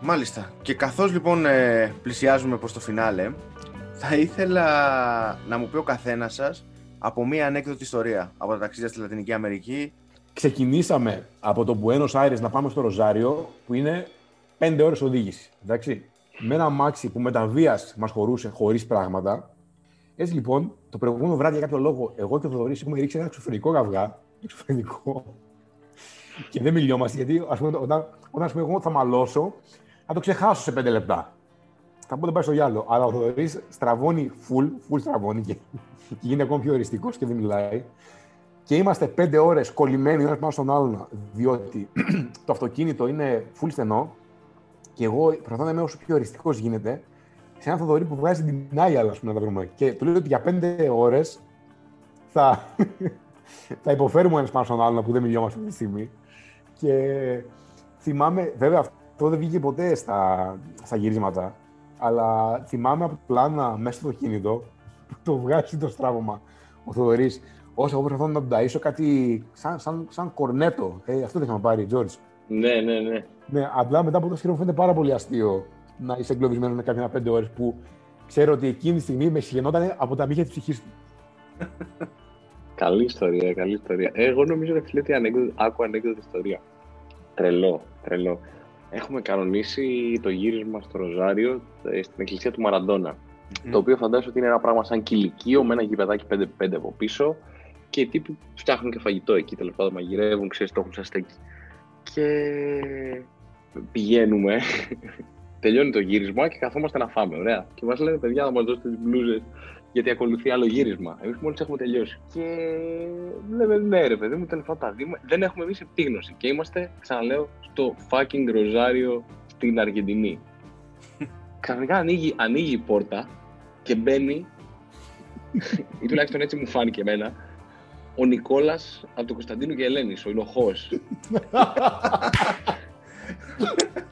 Μάλιστα. Και καθώς λοιπόν ε, πλησιάζουμε προς το φινάλε, θα ήθελα να μου πει ο καθένας σας από μία ανέκδοτη ιστορία από τα ταξίδια στη Λατινική Αμερική. Ξεκινήσαμε από το Buenos Aires να πάμε στο Ροζάριο, που είναι 5 ώρες οδήγηση. Εντάξει. Με ένα μάξι που με τα βίας μας χωρούσε χωρίς πράγματα. Έτσι λοιπόν, το προηγούμενο βράδυ για κάποιο λόγο, εγώ και ο Θοδωρής έχουμε ρίξει ένα εξωφρενικό καυγά. Εξωφρενικό. και δεν μιλιόμαστε, γιατί ας πούμε, όταν, όταν ας πούμε, εγώ θα μαλώσω, θα το ξεχάσω σε 5 λεπτά. Θα πω δεν πάει στο γυάλο. Αλλά ο Θοδωρή στραβώνει full, full στραβώνει και, και γίνεται ακόμη πιο οριστικός και δεν μιλάει. Και είμαστε πέντε ώρες κολλημένοι ένας πάνω στον άλλον, διότι το αυτοκίνητο είναι full στενό και εγώ προσπαθώ να είμαι όσο πιο οριστικός γίνεται σε έναν Θοδωρή που βγάζει την άλλη, ας πούμε, να τα βρούμε. Και του λέω ότι για πέντε ώρες θα, θα υποφέρουμε ένας πάνω στον άλλον που δεν μιλιόμαστε αυτή τη στιγμή. Και θυμάμαι, βέβαια αυτό δεν βγήκε ποτέ στα, στα γυρίσματα, αλλά θυμάμαι από το πλάνα μέσα στο κινητό που το βγάζει το στράβωμα ο Θοδωρής. Όσο εγώ προσπαθώ να τον ταΐσω κάτι σαν, σαν, σαν κορνέτο. Ε, αυτό δεν είχαμε πάρει, Τζόρτζ. Ναι, ναι, ναι. Ναι, απλά μετά από το σχέδιο μου φαίνεται πάρα πολύ αστείο να είσαι εγκλωβισμένος με κάποια πέντε ώρες που ξέρω ότι εκείνη τη στιγμή με συγγενόταν από τα μύχια της ψυχής του. Καλή ιστορία, καλή ιστορία. Εγώ νομίζω ρε φίλε ότι ανέκδοτη, άκου ανέκδοτη ιστορία. Τρελό, τρελό. Έχουμε κανονίσει το γύρισμα στο Ροζάριο ε, στην εκκλησία του μαραντονα Το οποίο φαντάζομαι ότι είναι ένα πράγμα σαν κηλικείο με ένα γηπεδάκι 5-5 από πίσω και οι τύποι φτιάχνουν και φαγητό εκεί, τέλος πάντων μαγειρεύουν, ξέρεις, το έχουν σαν στέκι. Και πηγαίνουμε, τελειώνει το γύρισμα και καθόμαστε να φάμε, ωραία. Και μας λένε, παιδιά, να μας δώσετε τις μπλούζες γιατί ακολουθεί άλλο γύρισμα. Εμείς μόλις έχουμε τελειώσει. Και λέμε, ναι, ρε παιδί μου, τέλος πάντων τα δούμε. Δεν έχουμε εμείς επίγνωση. Και είμαστε, ξαναλέω, στο fucking Ροζάριο στην Αργεντινή. Ξαφνικά ανοίγει, ανοίγει η πόρτα και μπαίνει, ή τουλάχιστον έτσι μου φάνηκε εμένα, ο Νικόλας από τον Κωνσταντίνο και Ελένη, ο Ινοχό.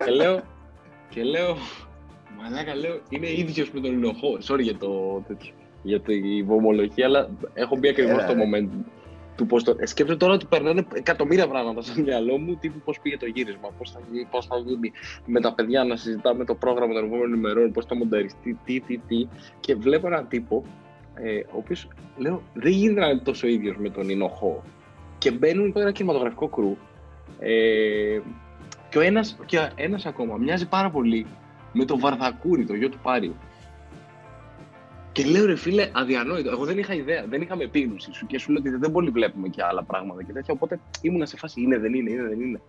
και λέω, και λέω, Μαλάκα λέω, είναι ίδιος με τον Ινοχό. Sorry για το τέτοιο για την βομολογία, αλλά έχω μπει ακριβώς στο moment του πώς το. Σκέφτομαι τώρα ότι περνάνε εκατομμύρια πράγματα στο μυαλό μου, τύπου πώς πήγε το γύρισμα, πώς θα, πώς θα γίνει με τα παιδιά να συζητάμε το πρόγραμμα των επόμενων ημερών, πώς θα μονταριστεί, τι, τι, τι. Και βλέπω έναν τύπο, ε, ο οποίος λέω δεν γίνεται να είναι τόσο ίδιος με τον Ινοχό. Και μπαίνουν τώρα ένα κινηματογραφικό κρού. Ε, και ο ένας, και ένας ακόμα μοιάζει πάρα πολύ με τον Βαρδακούρη, το γιο του Πάριου. Και λέω ρε φίλε, αδιανόητο. Εγώ δεν είχα ιδέα, δεν είχαμε επίγνωση σου και σου λέω ότι δεν πολύ βλέπουμε και άλλα πράγματα και τέτοια. Οπότε ήμουν σε φάση είναι, δεν είναι, είναι, δεν είναι.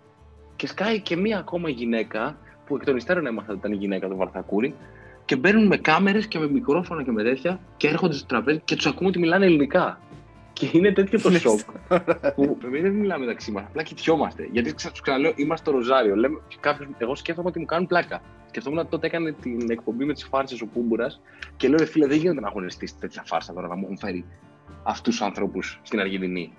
Και σκάει και μία ακόμα γυναίκα, που εκ των υστέρων έμαθα ότι ήταν η γυναίκα του Βαρθακούρη, και μπαίνουν με κάμερες και με μικρόφωνα και με τέτοια και έρχονται στο τραπέζι και τους ακούμε ότι μιλάνε ελληνικά. Και είναι τέτοιο το σοκ που εμεί δεν μιλάμε μεταξύ μας, απλά κοιτιόμαστε. Γιατί του ξαναλέω, είμαστε στο Ροζάριο. Λέμε, κάποιος, εγώ σκέφτομαι ότι μου κάνουν πλάκα. Σκεφτόμουν ότι τότε έκανε την εκπομπή με τις φάρσες ο Πούμπουρα και λέω: Φίλε, δεν γίνεται να έχουν στήσει τέτοια φάρσα τώρα να μου έχουν φέρει αυτούς τους ανθρώπου στην Αργεντινή.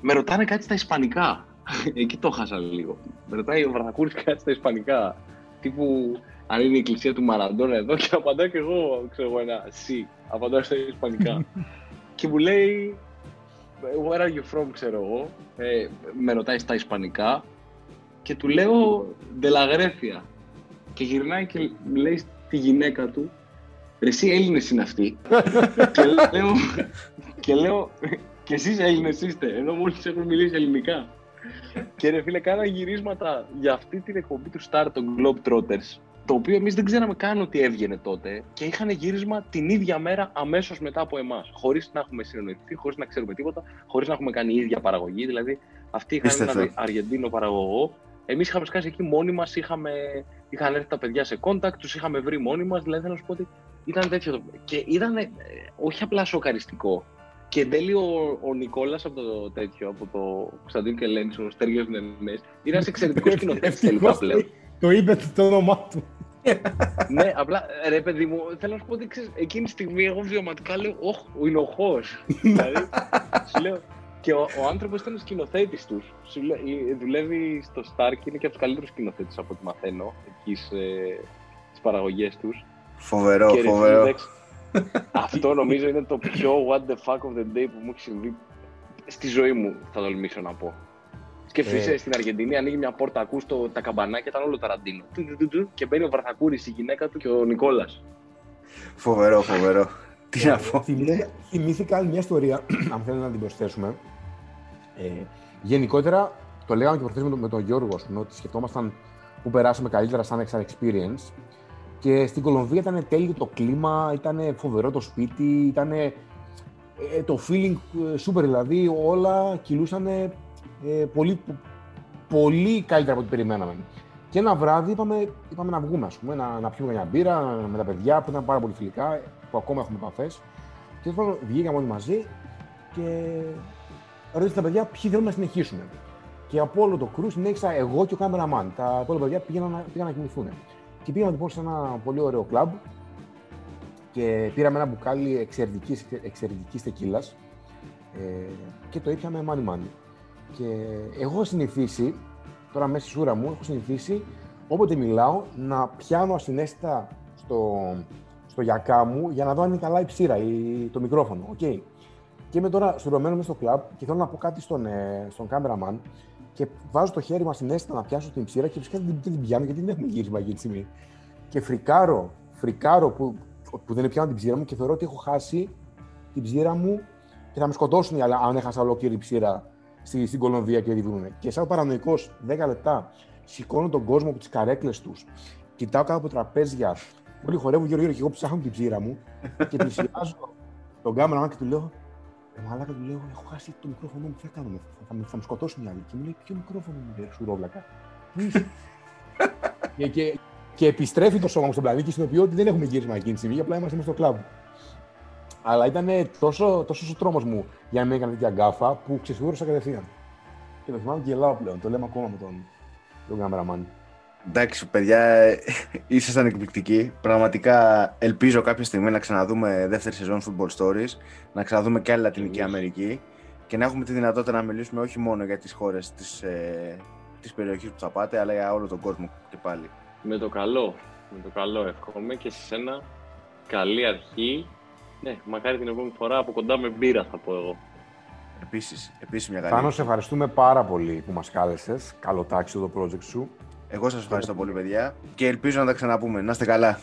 Με ρωτάνε κάτι στα Ισπανικά. Εκεί το χάσα λίγο. Με ρωτάει ο Βραδακούρης κάτι στα Ισπανικά. Τύπου αν είναι η εκκλησία του Μαραντόνα εδώ και απαντάω και εγώ, ξέρω εγώ, ένα σι. Απαντάω στα Ισπανικά. και μου λέει, where are you from, ξέρω εγώ. Ε, με ρωτάει στα Ισπανικά και του λέω, de la Grecia. Και γυρνάει και λέει στη γυναίκα του, ρε εσύ Έλληνες είναι αυτοί. και λέω, και λέω, και εσείς Έλληνες είστε, ενώ μόλις έχουν μιλήσει ελληνικά. και ρε φίλε, κάνα γυρίσματα για αυτή την εκπομπή του Star, των Globetrotters, το οποίο εμείς δεν ξέραμε καν ότι έβγαινε τότε και είχαν γύρισμα την ίδια μέρα αμέσως μετά από εμάς. Χωρίς να έχουμε συνεννοηθεί, χωρίς να ξέρουμε τίποτα, χωρίς να έχουμε κάνει η ίδια παραγωγή. Δηλαδή, αυτοί είχαν έναν Αργεντίνο παραγωγό. Εμείς είχαμε σκάσει εκεί μόνοι μας, είχαν έρθει τα παιδιά σε contact, τους είχαμε βρει μόνοι μας. Δηλαδή, θέλω να σου πω ότι ήταν τέτοιο. Το... Και ήταν ε, όχι απλά σοκαριστικό. Και εν τέλει ο, ο Νικόλας από το τέτοιο, από το Κωνσταντίνο και Λένι, ο Στέργιος Νεμέ, ήταν ένα εξαιρετικό σκηνοθέτη τελικά πλέον. Το είπε το όνομά του ναι, απλά ρε παιδί μου, θέλω να σου πω ότι ξέρεις, εκείνη τη στιγμή εγώ βιωματικά λέω, Ωχ, ο Ινοχός. δηλαδή, σου λέω, και ο, ο άνθρωπος ήταν ο σκηνοθέτης του. Δουλεύει στο Stark, είναι και από τους καλύτερους σκηνοθέτες από ό,τι μαθαίνω εκεί στι παραγωγές τους. Φοβερό, και, φοβερό. Ρε, αυτό νομίζω είναι το πιο what the fuck of the day που μου έχει συμβεί στη ζωή μου, θα τολμήσω να πω. Σκεφτείσαι Ε. στην Αργεντινή, ανοίγει μια πόρτα, ακούς το, τα καμπανάκια, ήταν όλο ταραντίνο. Του, του, του, του, Και μπαίνει ο Βαρθακούρης, η γυναίκα του και ο Νικόλας. Φοβερό, φοβερό. Τι να πω. Θυμήθηκα, θυμήθηκα άλλη μια ιστορία, αν θέλετε να την προσθέσουμε. Ε, γενικότερα, το λέγαμε και προχθές με, τον- με τον Γιώργο, ας πούμε, ότι σκεφτόμασταν που περάσαμε καλύτερα σαν σαν experience. Και στην Κολομβία ήταν τέλειο το κλίμα, ήταν φοβερό το σπίτι, ήταν το feeling ε, super, δηλαδή όλα κυλούσαν ε, πολύ, πολύ καλύτερα από ό,τι περιμέναμε. Και ένα βράδυ είπαμε, είπαμε να βγούμε, ας πούμε, να, να πιούμε μια μπύρα με τα παιδιά που ήταν πάρα πολύ φιλικά, που ακόμα έχουμε επαφές. Και τέλος βγήκαμε όλοι μαζί και ρωτήσαμε τα παιδιά ποιοι θέλουν να συνεχίσουμε. Και από όλο το κρούς συνέχισα εγώ και ο κάμεραμαν. Τα υπόλοιπα παιδιά πήγαν να, πήγαν να κοιμηθούν. Και πήγαμε λοιπόν σε ένα πολύ ωραίο κλαμπ και πήραμε ένα μπουκάλι εξαιρετικής, εξαιρετικής τεκίλας ε, και το ήπιαμε μάνι μάνι. Και εγώ έχω συνηθίσει, τώρα μέσα στη σούρα μου, έχω συνηθίσει όποτε μιλάω να πιάνω ασυναίσθητα στο, στο γιακά μου για να δω αν είναι καλά η ψήρα ή το μικρόφωνο. Okay. Και είμαι τώρα στουρωμένο μέσα στο κλαμπ και θέλω να πω κάτι στον, ε, στον κάμεραμαν και βάζω το χέρι μου ασυναίσθητα να πιάσω την ψήρα και φυσικά δεν, δεν την πιάνω γιατί δεν έχουμε γύρισμα εκείνη τη στιγμή. Και φρικάρω, φρικάρω που, που δεν πιάνω την ψήρα μου και θεωρώ ότι έχω χάσει την ψήρα μου και θα με σκοτώσουν οι άλλοι αν έχασα ολόκληρη ψήρα στη, στην Κολομβία και διβρούν. Και σαν παρανοϊκός 10 λεπτά σηκώνω τον κόσμο από τις καρέκλες τους, κοιτάω κάτω από τραπέζια, όλοι χορεύουν γύρω-γύρω και εγώ ψάχνω την ψήρα μου και πλησιάζω τον κάμερα και του λέω «Ε, Μαλάκα του λέω, έχω χάσει το μικρόφωνο μου, τι θα κάνουμε, θα, θα, με- θα με σκοτώσουν οι άλλοι. Και μου λέει, ποιο μικρόφωνο μου λέει, σουρόβλακα. Πού είσαι;» και, και, και επιστρέφει το σώμα μου στον πλανήτη και συνειδητοποιώ ότι δεν έχουμε γύρισμα εκείνη τη στιγμή, απλά είμαστε μέσα στο κλαμπ. Αλλά ήταν τόσο, τόσος ο τρόμος μου για να μην έκανα τέτοια γκάφα που ξεσυγούρωσα κατευθείαν. Και το θυμάμαι και γελάω πλέον. Το λέμε ακόμα με τον, τον κάμεραμαν. Εντάξει, παιδιά, ε, ήσασταν εκπληκτικοί. Πραγματικά ελπίζω κάποια στιγμή να ξαναδούμε δεύτερη σεζόν Football Stories, να ξαναδούμε και άλλη Λατινική Εμείς. Αμερική και να έχουμε τη δυνατότητα να μιλήσουμε όχι μόνο για τις χώρες της, ε, της περιοχής που θα πάτε, αλλά για όλο τον κόσμο και πάλι. Με το καλό. Με το καλό εύχομαι και σε σένα καλή αρχή. Ναι, μακάρι την επόμενη φορά από κοντά με μπύρα θα πω εγώ. Επίσης, επίσης μια καλή. Θάνο, σε ευχαριστούμε πάρα πολύ που μας κάλεσες. Καλό τάξι το project σου. Εγώ σας ευχαριστώ πολύ, παιδιά, και ελπίζω να τα ξαναπούμε. Να είστε καλά.